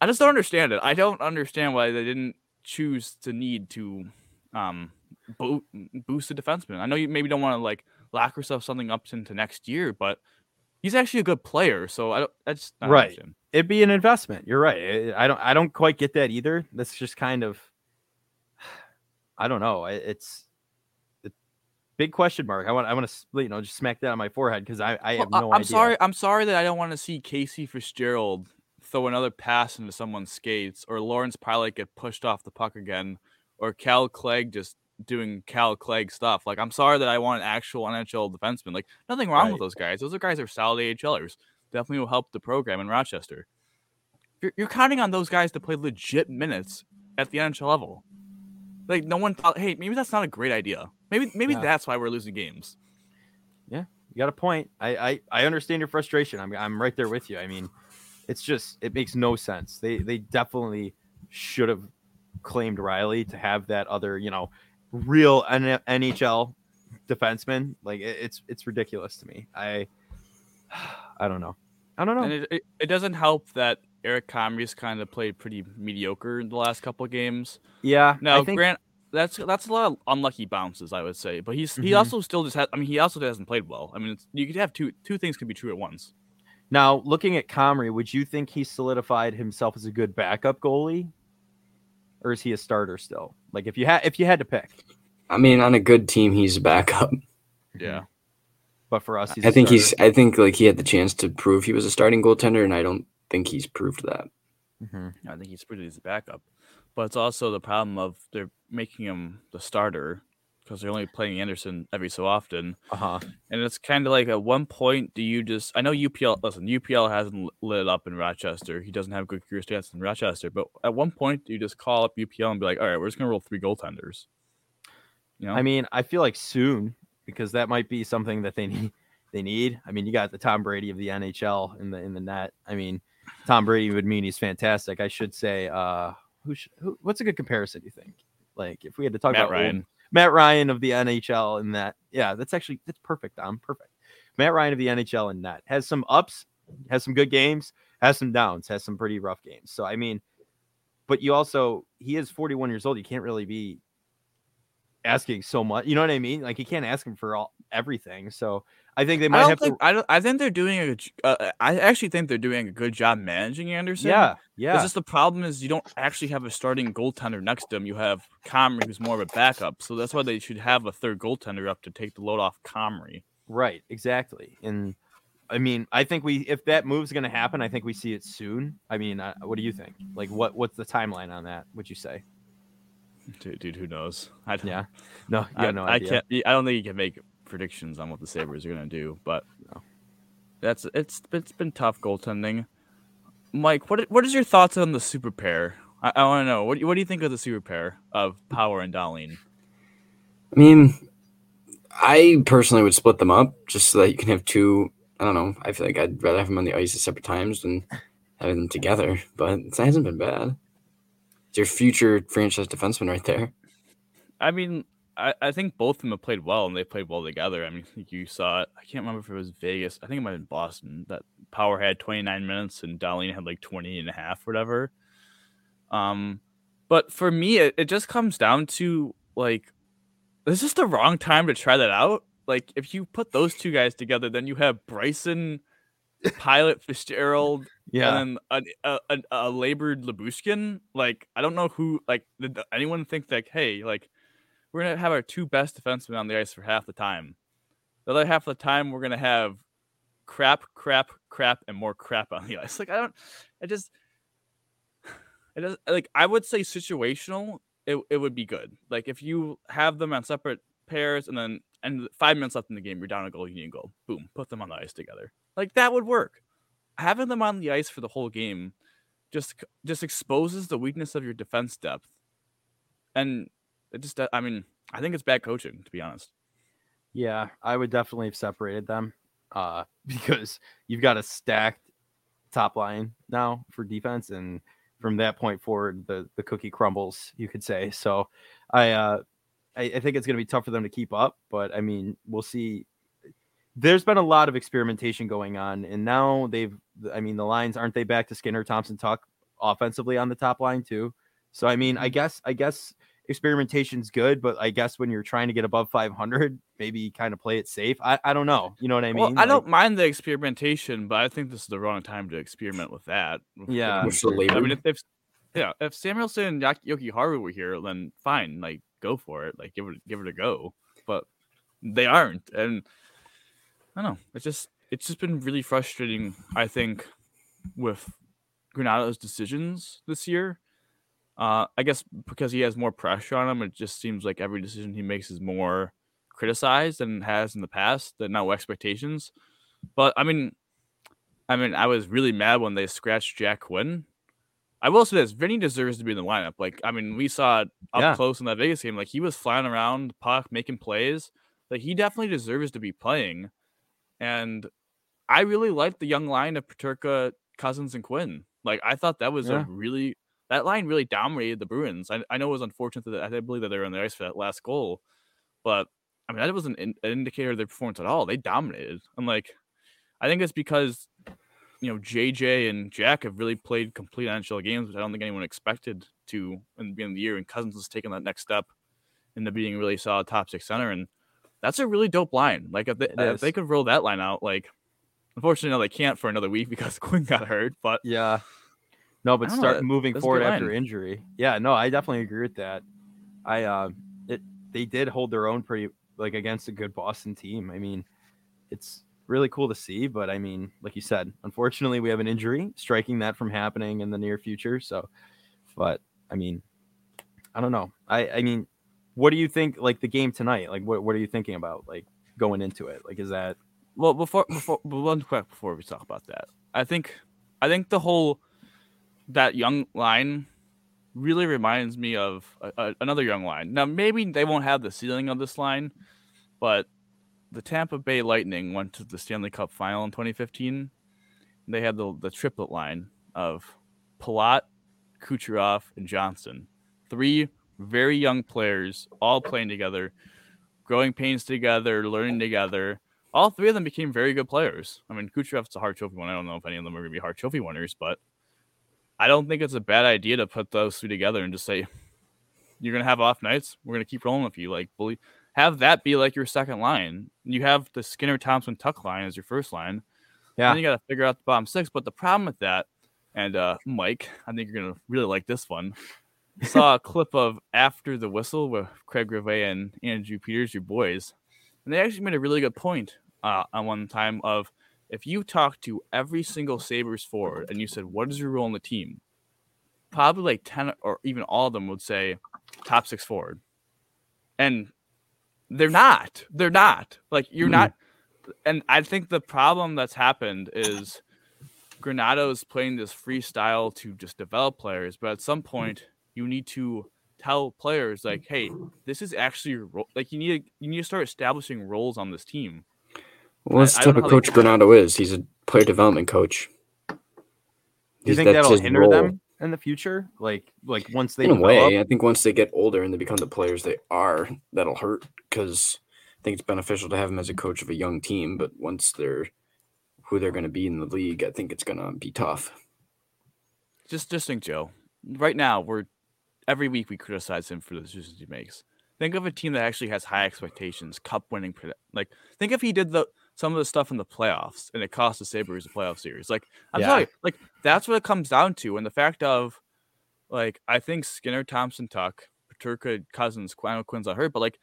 I just don't understand it. I don't understand why they didn't choose to need to um bo- boost the defenseman. I know you maybe don't want to like yourself something up into next year, but he's actually a good player. So I don't. I just I don't Right. understand. it'd be an investment. You're right. I- don't. I don't quite get that either. That's just kind of. I don't know. It's a big question mark. I want. I want to. You know, just smack that on my forehead because I. I have I- no I'm idea. sorry. I'm sorry that I don't want to see Casey Fitzgerald throw another pass into someone's skates, or Lawrence Pilut get pushed off the puck again, or Kale Clague just doing Kale Clague stuff. Like I'm sorry that I want actual NHL defensemen. Like nothing wrong Right. with those guys. Those are guys that are solid AHLers. Definitely will help the program in Rochester. You're, you're counting on those guys to play legit minutes at the NHL level. Like no one thought, hey, maybe that's not a great idea. Maybe maybe Yeah. that's why we're losing games. Yeah, you got a point. I, I I understand your frustration. I'm I'm right there with you. I mean, it's just it makes no sense. They they definitely should have claimed Reilly to have that other you know real N- NHL defenseman. Like it, it's it's ridiculous to me. I I don't know. I don't know. And it, it, it doesn't help that Eric Comrie's kind of played pretty mediocre in the last couple of games. yeah. Now, think Grant, that's that's a lot of unlucky bounces, I would say. But he's he Mhm. also still just has. I mean, he also hasn't played well. I mean, it's, you could have two two things can be true at once. now looking at Comrie, would you think he solidified himself as a good backup goalie, or is he a starter still? Like if you had if you had to pick, I mean, on a good team, he's a backup. Yeah, but for us, he's I a think he's. I think like he had the chance to prove he was a starting goaltender, and I don't think he's proved that. Mhm. I think he's pretty as a backup. But it's also the problem of they're making him the starter because they're only playing Anderson every so often. Uh-huh. And it's kind of like at one point, do you just? I know UPL. Listen, UPL hasn't lit up in Rochester. He doesn't have good career stats in Rochester. But at one point, do you just call up UPL and be like, "All right, we're just gonna roll three goaltenders." You know, I mean, I feel like soon because that might be something that they need. They need. I mean, you got the Tom Brady of the NHL in the in the net. I mean, Tom Brady would mean he's fantastic. I should say. Uh, who, sh- who What's a good comparison? You think? Like, if we had to talk Matt about old- Ryan. Matt Ryan of the NHL in that. Yeah, that's actually that's perfect. I'm perfect. Matt Ryan of the NHL in that has some ups, has some good games, has some downs, has some pretty rough games. So I mean, but you also he is 41 years old. You can't really be asking so much. You know what I mean? Like you can't ask him for all everything. So I think they might I have think to. I don't. I think they're doing a. j- Uh, I actually think they're doing a good job managing Anderson. Yeah, It's yeah, just the problem is you don't actually have a starting goaltender next to him. You have Comrie, who's more of a backup. So that's why they should have a third goaltender up to take the load off Comrie. right, exactly. And I mean, I think we if that move's going to happen, I think we see it soon. I mean, uh, what do you think? Like, what what's the timeline on that? Would you say? Dude, dude who knows? I don't, Yeah, no, you I, no I idea. can't. I don't think you can make predictions on what the Sabres are gonna do, but No. that's it's it's been tough goaltending. Mike, what what is your thoughts on the super pair? I, I want to know what what do you think of the super pair of Power and Dahlin? I mean, I personally would split them up just so that you can have two. I don't know. I feel like I'd rather have them on the ice at separate times than having them together. But it hasn't been bad. It's your future franchise defenseman right there. I mean, I, I think both of them have played well and they played well together. I mean, you saw it. I can't remember if it was Vegas. I think it might have been Boston that Power had 29 minutes and Dahlin had like 20 and a half, whatever. Um, but for me, it, it just comes down to like, this is the wrong time to try that out. Like, if you put those two guys together, then you have Bryson, Pilut Fitzgerald, Yeah, and then a, a, a, a labored Lyubushkin. Like, I don't know who, like, did anyone think, like, hey, like, we're to have our two best defensemen on the ice for half the time. The other half of the time, we're to have crap, crap, crap, and more crap on the ice. Like, I don't, I just, it does, like, I would say situational, it, it would be good. Like, if you have them on separate pairs and then, and five minutes left in the game, you're down a goal, you need a goal. Boom, put them on the ice together. Like, that would work having them on the ice for the whole game just just exposes the weakness of your defense depth. And it just I mean, I think it's bad coaching to be honest. yeah, I would definitely have separated them, uh, because you've got a stacked top line now for defense, and from that point forward, the the cookie crumbles, you could say. So, I uh, I, I think it's going to be tough for them to keep up, but I mean, we'll see. There's been a lot of experimentation going on, and now they've. I mean, the lines aren't they back to Skinner, Thompson, Tuch offensively on the top line too. So I mean, I guess I guess experimentation's good, but I guess when you're trying to get above 500, maybe kind of play it safe. I, I don't know. You know what I mean? well, I Like, don't mind the experimentation, but I think this is the wrong time to experiment with that. Yeah. the Which the booster. I mean, labor- if, if yeah, if Samuelsson and Yak- Jokiharju were here, then fine, like go for it, like give it give it a go. But they aren't, and I don't know. It's just it's just been really frustrating. I think with Granato's decisions this year. Uh, I guess because he has more pressure on him, it just seems like every decision he makes is more criticized than it has in the past. That no expectations. But I mean, I mean, I was really mad when they scratched Jack Quinn. I will say this: Vinnie deserves to be in the lineup. Like, I mean, we saw it up Yeah. close in that Vegas game. Like, he was flying around puck, making plays. Like, he definitely deserves to be playing. And I really liked the young line of Peterka, Cozens, and Quinn. Like, I thought that was Yeah. a really that line really dominated the Bruins. I, I know it was unfortunate that I didn't believe that they were on the ice for that last goal, but I mean that wasn't an, an indicator of their performance at all. They dominated. I'm like, I think it's because you know JJ and Jack have really played complete NHL games, which I don't think anyone expected to in the beginning of the year. And Cozens has taken that next step into being really solid top six center, and that's a really dope line. Like if they, if they could roll that line out, like unfortunately no, they can't for another week because Quinn got hurt, but Yeah. No, but know, start that- moving forward after injury. Yeah, no, I definitely agree with that. I uh it they did hold their own pretty like against a good Boston team. I mean, it's really cool to see, but I mean, like you said, unfortunately we have an injury striking that from happening in the near future. So but I mean, I don't know. I I mean, what do you think like the game tonight? Like what what are you thinking about like going into it? Like is that Well, before before one quick before we talk about that, I think I think the whole that young line really reminds me of a, a- another young line. Now maybe they won't have the ceiling of this line, but the Tampa Bay Lightning went to the Stanley Cup final in 2015. They had the the triplet line of Palat, Kucherov, and Johnson. Three very young players all playing together, growing pains together, learning together all three of them became very good players. I mean, Kucherov's a Hart trophy winner. I don't know if any of them are going to be Hart trophy winners, but I don't think it's a bad idea to put those two together and just say, you're gonna have off nights. We're gonna keep rolling with you. Like, believe, have that be like your second line. You have the Skinner Thompson Tuch line as your first line. Yeah. Then you got to figure out the bottom six. But the problem with that, and uh, Mike, I think you're gonna really like this one. Saw a clip of after the whistle with Craig Rivet and Andrew Peters, your boys, and they actually made a really good point uh, on one time of if you talk to every single Sabres forward and you said, "What is your role in the team?" Probably like ten or even all of them would say, "Top six forward," and they're not. They're not. Like you're Mhm. not. And I think the problem that's happened is Granato is playing this freestyle to just develop players, but at some point you need to tell players like, "Hey, this is actually your role." Like you need to, you need to start establishing roles on this team. Well, that's I the type of they coach. Granato is. He's a player development coach. Do you think that'll hinder role. them in the future? Like, like once they in a way, I think once they get older and they become the players they are, that'll hurt because I think it's beneficial to have them as a coach of a young team. But once they're who they're going to be in the league, I think it's going to be tough. Just just think, Joe. Right now, we're every week we criticize him for the decisions he makes. Think of a team that actually has high expectations, cup winning. Like, think if he did the some of the stuff in the playoffs and it cost the Sabres a playoff series. Like, I'm Yeah. sorry, like that's what it comes down to. And the fact of, like, I think Skinner, Thompson, Tuch, Peterka, Cozens, Quino, Quinn's not hurt, but like,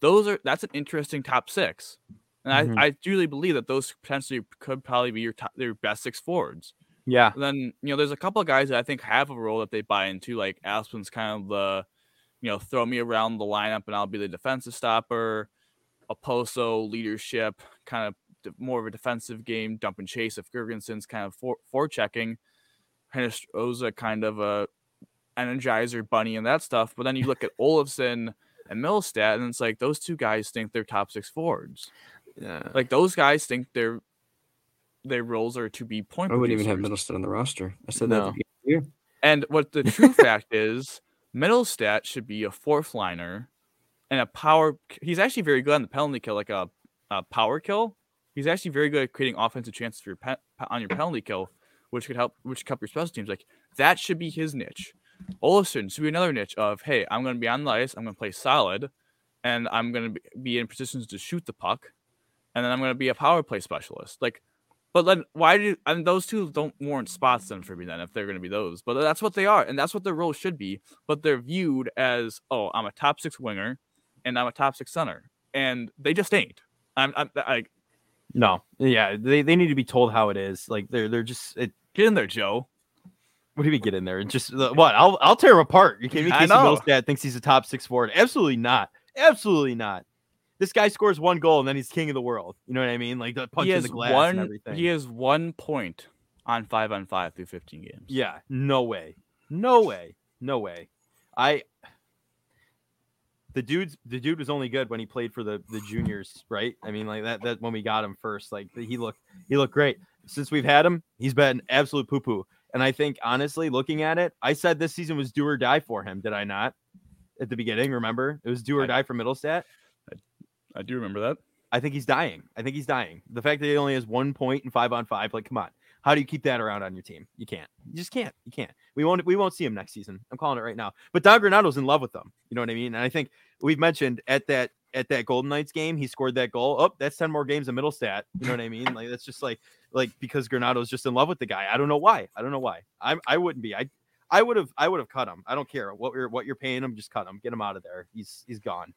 those are that's an interesting top six. And Mhm. I, I truly believe that those potentially could probably be your top, their best six forwards. Yeah, And then you know, there's a couple of guys that I think have a role that they buy into. Like Aspen's kind of the, you know, throw me around the lineup and I'll be the defensive stopper. Okposo leadership, kind of more of a defensive game, dump and chase. If Girgensons kind of for, for checking, Oza kind of a energizer bunny and that stuff. But then you look at Olofsson and Mittelstadt, and it's like those two guys think they're top six forwards. yeah. Like those guys think their their roles are to be point. I wouldn't even have. Mittelstadt on the roster. I said No. the beginning of the year. And what the true fact is, Mittelstadt should be a fourth liner and a power. He's actually very good on the penalty kill, like a, a power kill. He's actually very good at creating offensive chances for your pe- on your penalty kill, which could help, which could help your special teams. Like that should be his niche. Olofsson should be another niche of, hey, I'm going to be on the ice, I'm going to play solid, and I'm going to be in positions to shoot the puck, and then I'm going to be a power play specialist. Like but then why do I mean those two don't warrant spots then for me then if they're going to be those? But that's what they are, and that's what their role should be. But they're viewed as oh, I'm a top six winger, and I'm a top six center, and they just ain't. I'm, I'm I No, yeah, they, they need to be told how it is. Like they're they're just it. get in there, Joe. What do we get in there? And just uh, what? I'll I'll tear him apart. You kidding me? Casey know. Mittelstadt thinks he's a top six forward. Absolutely not. Absolutely not. This guy scores one goal and then he's king of the world. You know what I mean? Like the punch in the glass one. and everything. He has one point on five on five through 15 games. Yeah, no way. No way. No way. I the dude's the dude was only good when he played for the the juniors, right? I mean, like that that when we got him first, like he looked he looked great. Since we've had him, he's been absolute poo poo. And I think honestly, looking at it, I said this season was do or die for him. Did I not? At the beginning, remember it was do or I- die for Mittelstadt. I do remember that. I think he's dying. I think he's dying. The fact that he only has one point and five on five, like, come on. How do you keep that around on your team? You can't. You just can't. You can't. We won't. We won't see him next season. I'm calling it right now. But Don Granato's in love with them. You know what I mean? And I think we've mentioned at that at that Golden Knights game, he scored that goal. Oh, that's ten more games of Mittelstadt. You know what I mean? Like that's just like like because Granato's just in love with the guy. I don't know why. I don't know why. I I wouldn't be. I I would have I would have cut him. I don't care what you're what you're paying him. Just cut him. Get him out of there. He's he's gone.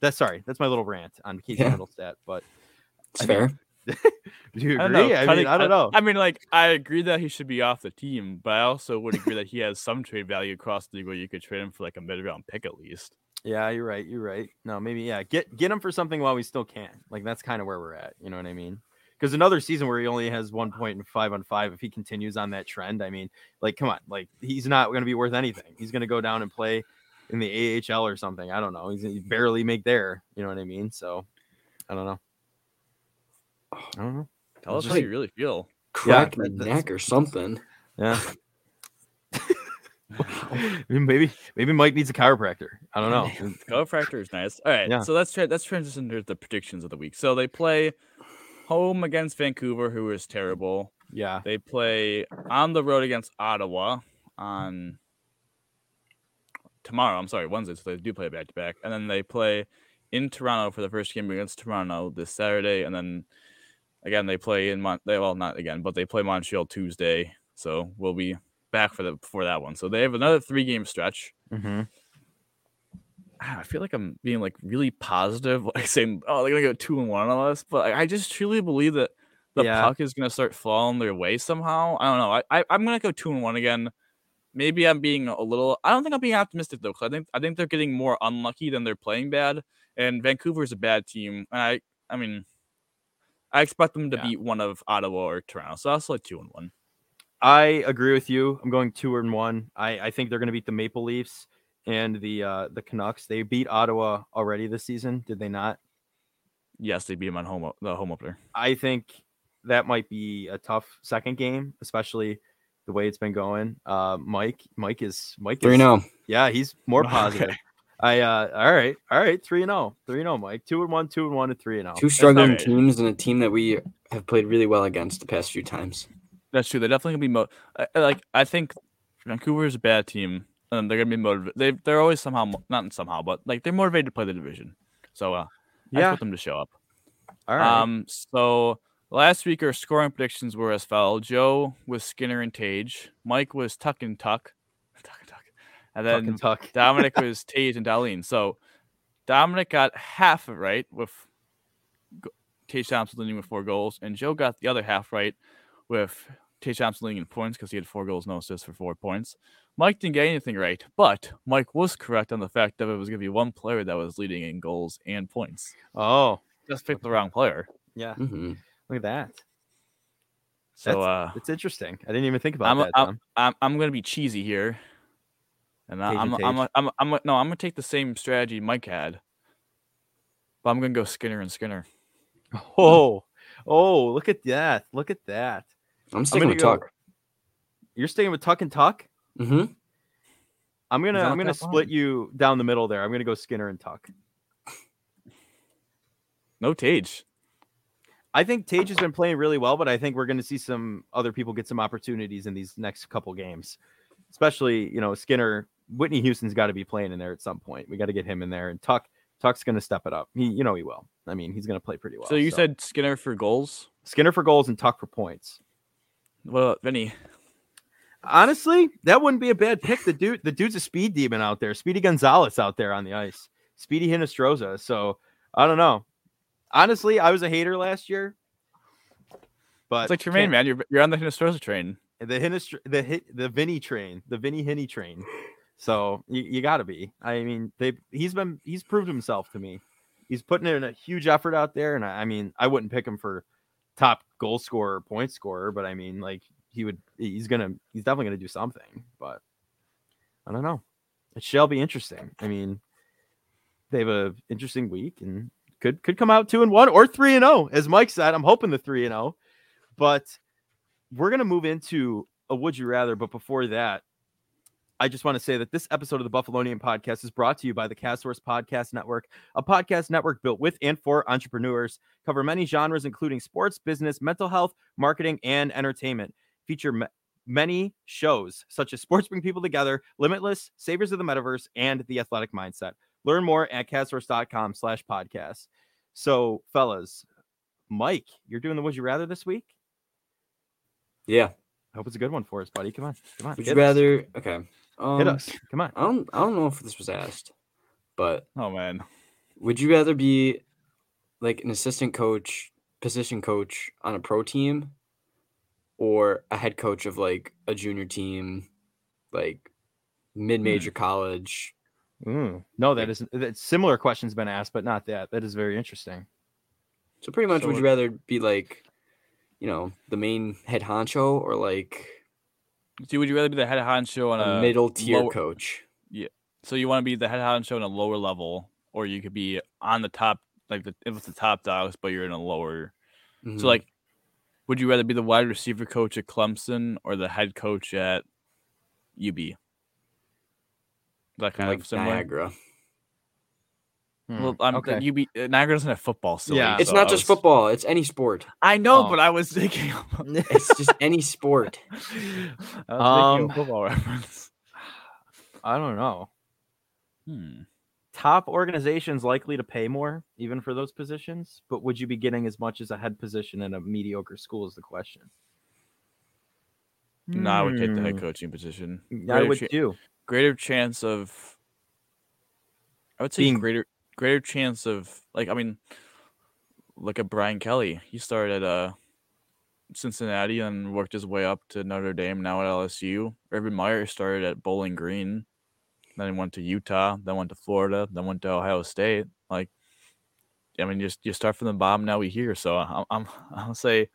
That's sorry. That's my little rant on Casey Yeah. Mittelstadt. But It's I mean, fair. do you I agree? don't know. I, cutting- mean, I don't know. I mean, like, I agree that he should be off the team, but I also would agree that he has some trade value across the league where you could trade him for like a mid round pick at least. Yeah, you're right. You're right. No, maybe yeah. Get get him for something while we still can. Like that's kind of where we're at. You know what I mean? Because another season where he only has one point and five on five, if he continues on that trend, I mean, like, come on, like he's not going to be worth anything. He's going to go down and play in the AHL or something. I don't know. He's he barely make there. You know what I mean? So, I don't know. I don't know. Tell us Just how you really feel. Crack that- my neck or something. Yeah. maybe maybe Mike needs a chiropractor. I don't know. Chiropractor is nice. All right, Yeah. so let's try, let's transition to the predictions of the week. So they play home against Vancouver, who is terrible. Yeah. They play on the road against Ottawa. on tomorrow. I'm sorry, Wednesday. So they do play back to back, and then they play in Toronto for the first game against Toronto this Saturday, and then again they play in Mon. They, well, not again, but they play Montreal Tuesday. So we'll be back for the for that one. So they have another three game stretch. Mm-hmm. I feel like I'm being like really positive, like saying, "Oh, they're gonna go two and one on us," but I just truly believe that the Yeah. puck is gonna start falling their way somehow. I don't know. I, I I'm gonna go two and one again. Maybe I'm being a little. I don't think I'm being optimistic though, because I think I think they're getting more unlucky than they're playing bad. And Vancouver's a bad team. And I I mean, I expect them to Yeah. beat one of Ottawa or Toronto. So that's like two and one. I agree with you. I'm going two and one. I, I think they're going to beat the Maple Leafs and the uh, the Canucks. They beat Ottawa already this season, did they not? Yes, they beat them on home o- the home opener. I think that might be a tough second game, especially the way it's been going. Uh, Mike, Mike is Mike Three is no. yeah, he's more Okay. positive. I uh, all right, all right, three and zero, three and zero, Mike, two and one, two and one, and three and oh. zero. Two struggling right. teams and a team that we have played really well against the past few times. That's true. They're definitely gonna be mo- I- I like. I think Vancouver is a bad team, and they're gonna be motivated. They they're always somehow mo- not somehow, but like they're motivated to play the division. So uh, I Yeah, expect them to show up. all right. Um. So last week our scoring predictions were as follows: Joe was Skinner and Tage, Mike was Tuch and Tuch, Tuch and Tuch, and Tuch then and Tuch. Dominic was Tage and Dahlin. So Dominic got half of it right with Tage Thompson leading with four goals, and Joe got the other half right with Tage Thompson leading in points because he had four goals, no assists for four points. Mike didn't get anything right, but Mike was correct on the fact that it was going to be one player that was leading in goals and points. Oh, Just picked the wrong player. yeah. hmm Look at that. So That's- uh, It's interesting. I didn't even think about I'm- that. I'm- Tom. I'm I'm gonna be cheesy here, and I- Tage I'm and I'm Tage. I'm I'm no I'm gonna take the same strategy Mike had, but I'm gonna go Skinner and Skinner. Oh, oh, look at that. Look at that. I'm sticking gonna with go- Tuch. You're staying with Tuch and Tuch. Mm-hmm. I'm gonna I'm gonna split far. you down the middle there. I'm gonna go Skinner and Tuch. No Tage. I think Tage has been playing really well, but I think we're gonna see some other people get some opportunities in these next couple games. Especially, you know, Skinner, Whitney Houston's got to be playing in there at some point. We got to get him in there, and Tuch, Tuch's gonna step it up. He, you know, he will. I mean, he's gonna play pretty well. so you said Skinner for goals. Skinner for goals and Tuck for points. What about Vinnie? Honestly, that wouldn't be a bad pick. The dude, the dude's a speed demon out there. Speedy Gonzalez out there on the ice. Speedy Hinostroza. So I don't know. Honestly, I was a hater last year. But It's like Tremaine, man. You're you're on the Hinostroza train. The Hinestr- the hit the Vinnie train, the Vinnie Hinney train. So you, you got to be. I mean, they he's been he's proved himself to me. He's putting in a huge effort out there, and I, I mean, I wouldn't pick him for top goal scorer, point scorer, but I mean, like he would. He's gonna. He's definitely gonna do something. But I don't know. It shall be interesting. I mean, they have a interesting week and could could come out two and one or three and zero, as Mike said. I'm hoping the three and zero, but we're gonna move into a would you rather. But before that, I just want to say that this episode of the Buffalonian podcast is brought to you by the Castsource Podcast Network, a podcast network built with and for entrepreneurs. Cover many genres, including sports, business, mental health, marketing, and entertainment. Feature ma- many shows such as Sports Bring People Together, Limitless, Saviors of the Metaverse, and The Athletic Mindset. Learn more at castsource.com slash podcast. So, fellas, Mike, you're doing the Would You Rather this week? Yeah. I hope it's a good one for us, buddy. Come on. Come on. Would you us. rather? Okay. Um, hit us? Come on. I don't. I don't know if this was asked, but Oh man. would you rather be like an assistant coach, position coach on a pro team, or a head coach of like a junior team, like mid-major college? Mm. No, that isn't. That similar questions been asked, but not that. That is very interesting. So pretty much, So would you rather be like, you know, the main head honcho or like So would you rather be the head honcho on a a middle tier lower- coach? Yeah. So you want to be the head honcho on a lower level, or you could be on the top, like the with the top dogs, but you're in a lower. Mhm. So like, would you rather be the wide receiver coach at Clemson or the head coach at UB? That kind like of similar. Niagara. Hmm, Well, I'm okay. you be uh, Niagara doesn't have football, so Yeah. It's so not I just was- football. It's any sport. I know, Oh. but I was thinking. It's just any sport. I was Um, of football reference. I don't know. Hmm. Top organizations likely to pay more, even for those positions, but would you be getting as much as a head position in a mediocre school? Is the question. No, I would take the head Hmm, coaching position. I Greater would cha- too. greater chance of. I would say Being- greater greater chance of like I mean, look at Brian Kelly. He started at uh, Cincinnati and worked his way up to Notre Dame. Now at LSU. Urban Meyer started at Bowling Green, then he went to Utah, then went to Florida, then went to Ohio State. Like, I mean, just you start from the bottom. Now we here, so I'm, I'm I'll say.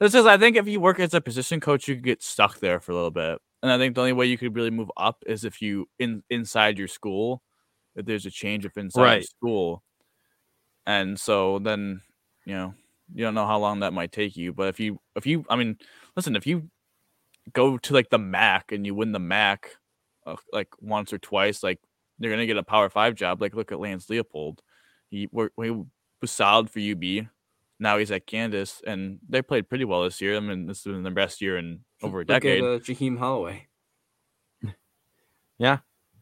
This is, I think, if you work as a position coach, you could get stuck there for a little bit, and I think the only way you could really move up is if you in inside your school, if there's a change of inside your Right. school, and so then you know you don't know how long that might take you. But if you if you I mean, listen, if you go to like the MAC and you win the MAC, uh, like once or twice, like you're gonna get a Power Five job. Like look at Lance Leipold, he wor- he was solid for UB. Now he's at Kansas, and they played pretty well this year. I mean, this has been their best year in over a Look at decade. uh, Shaheen Holloway.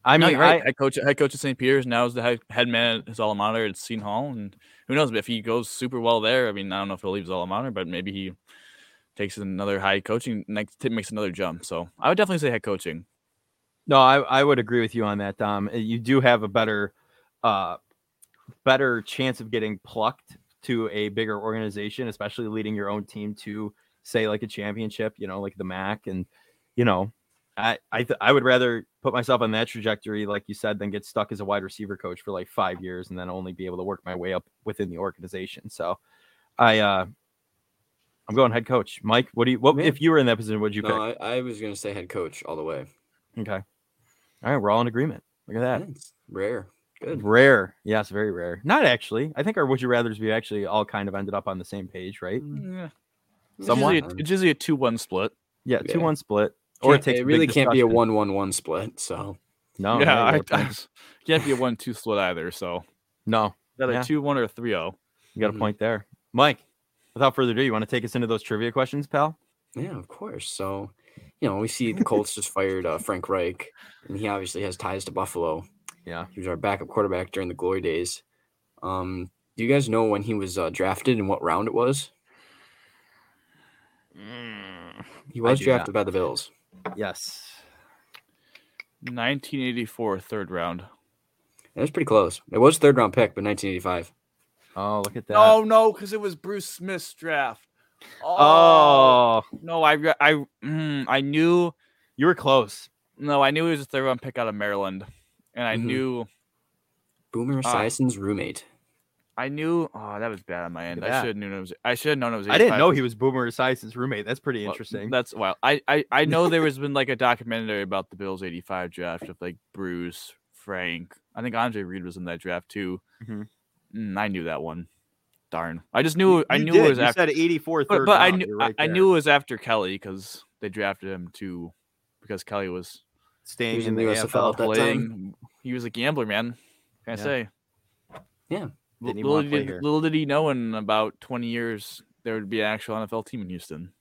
I no, mean, you're right. I, head coach, head coach at St. Peter's now is the head, head man at his alma mater at Seton Hall, and who knows if he goes super well there. I mean, I don't know if he'll leave his alma mater, but maybe he takes another high coaching next makes another jump. So I would definitely say head coaching. No, I, I would agree with you on that, Dom. Uh, You do have a better uh better chance of getting plucked to a bigger organization, especially leading your own team to say like a championship, you know, like the MAC and you know, I I th- I would rather put myself on that trajectory like you said than get stuck as a wide receiver coach for like 5 years and then only be able to work my way up within the organization. So I uh I'm going head coach. Mike, what do you what Yeah. if you were in that position, would you No, I, I was gonna say head coach all the way. Okay. All right, we're all in agreement. Look at that. Yeah, it's rare. Good. Rare. Yes, very rare. Not actually. I think our would you rather's we actually all kind of ended up on the same page, right? Yeah. It's Somewhat. usually, a, it's usually a two-one split. Yeah, Yeah. two one split. Or it takes it really can't be a discussion. one-one-one split. So No, yeah, I, I, can't be a one-two split either. So no, either Yeah. two-one or a three-zero. you got a Mhm. point there. Mike, without further ado, you want to take us into those trivia questions, pal? yeah, of course. So you know, we see the Colts just fired uh, Frank Reich, and he obviously has ties to Buffalo. Yeah. He was our backup quarterback during the glory days. Um, do you guys know when he was uh, drafted and what round it was? He was do not. drafted by the Bills. Yes. 1984 third round. It was pretty close. It was third round pick, but 1985. Oh, look at that. Oh no, because it was Bruce Smith's draft. Oh, no, I I mm, I knew you were close. no, I knew he was a third round pick out of Maryland, and I Mhm. knew Boomer Ah. Esiason's roommate. I knew. Oh, that was bad on my end. I should have known it was. I should have known it was. I didn't know he was Boomer Esiason's roommate. That's pretty well, interesting. That's well. I, I I know there has been like a documentary about the Bills '85 draft of like Bruce, Frank. I think Andre Reed was in that draft too. Mhm. Mm, I knew that one. Darn. I just knew. You- I knew did. it was You after. said 84 but third but I knew You're I, right I knew it was after Kelly because they drafted him to because Kelly was staying was in in the the AFL. USFL. At that time? playing. He was a gambler, man. Can I Yeah. say? Yeah. L- Didn't Little did, little did he know in about 20 years there would be an actual NFL team in Houston.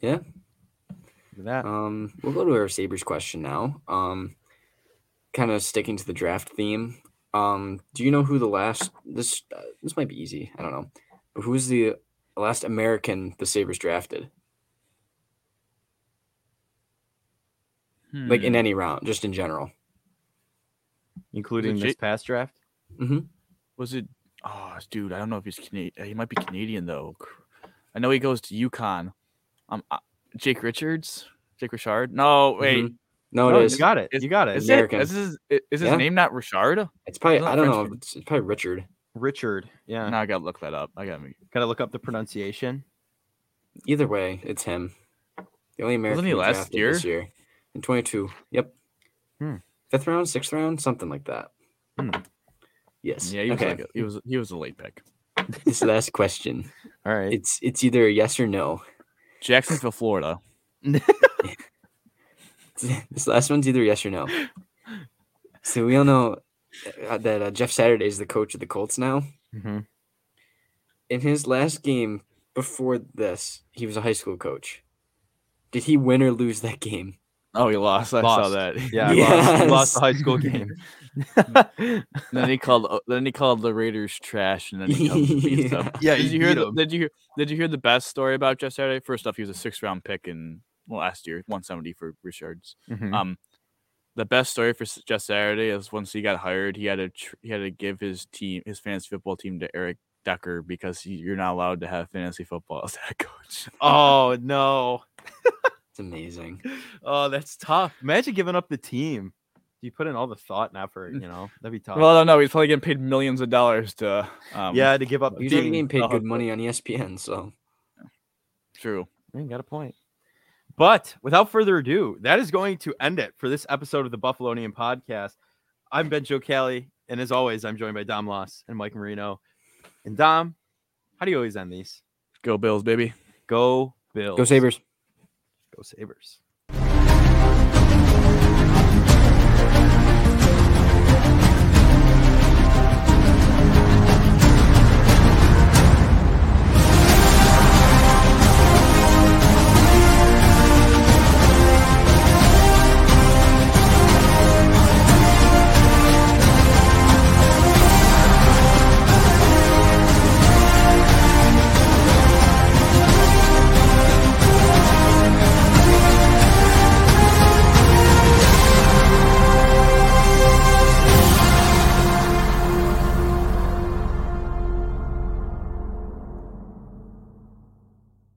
Yeah. That. Um, we'll go to our Sabres question now. Um, kind of sticking to the draft theme. Um, do you know who the last this uh, this might be easy. I don't know, but who's the last American the Sabres drafted? Like in Hmm. any round, just in general. Including J- this past draft. Mm-hmm. Was it? Oh, dude, I don't know if he's Canadian. He might be Canadian though. I know he goes to UConn. Um, uh, Jake Richards, Jake Richard. No, wait. Mhm. No, No, it you is. got it. Is- you got it. Is, American. it, is his, is his Yeah. name not Richard? It's probably Isn't I don't French know. It's, it's probably Richard. Richard. Yeah. Now I gotta look that up. I gotta. Gotta look up the pronunciation. Either way, it's him. The only American he last drafted this year in 22. Yep. Hmm. Fifth round, sixth round, something like that. Hmm. Yes. yeah, he was okay. like a, he was he was a late pick. this last question. All right. It's it's either a yes or no. Jacksonville, Florida. this last one's either yes or no. So we all know uh, that uh, Jeff Saturday is the coach of the Colts now. Mm-hmm. In his last game before this, he was a high school coach. Did he win or lose that game? Oh, he lost. I saw that. Yeah, he lost, he lost the high school game. then he called. uh, Then he called the Raiders trash, and then he comes and beats them. Yeah, Did you hear? beat The, 'em. did you hear? Did you hear the best story about Jeff Saturday? First off, he was a six round pick in well, last year, 170 for Richards. Mhm. Um, the best story for S- Jeff Saturday is once he got hired, he had to tr- he had to give his team, his fantasy football team, to Eric Decker because he, you're not allowed to have fantasy football as head coach. oh no. It's amazing. Oh, that's tough. Imagine giving up the team. You put in all the thought and effort, you know, that'd be tough. Well, I don't know. He's probably getting paid millions of dollars to. Um, yeah, to give up He's already getting paid Oh, good money on ESPN, so true. You got a point. But without further ado, that is going to end it for this episode of the Buffalonian podcast. I'm Ben Joe Kelly, and as always, I'm joined by Dom Loss and Mike Marino. And Dom, how do you always end these? Go Bills, baby. Go Bills. go Sabres. Go Sabres.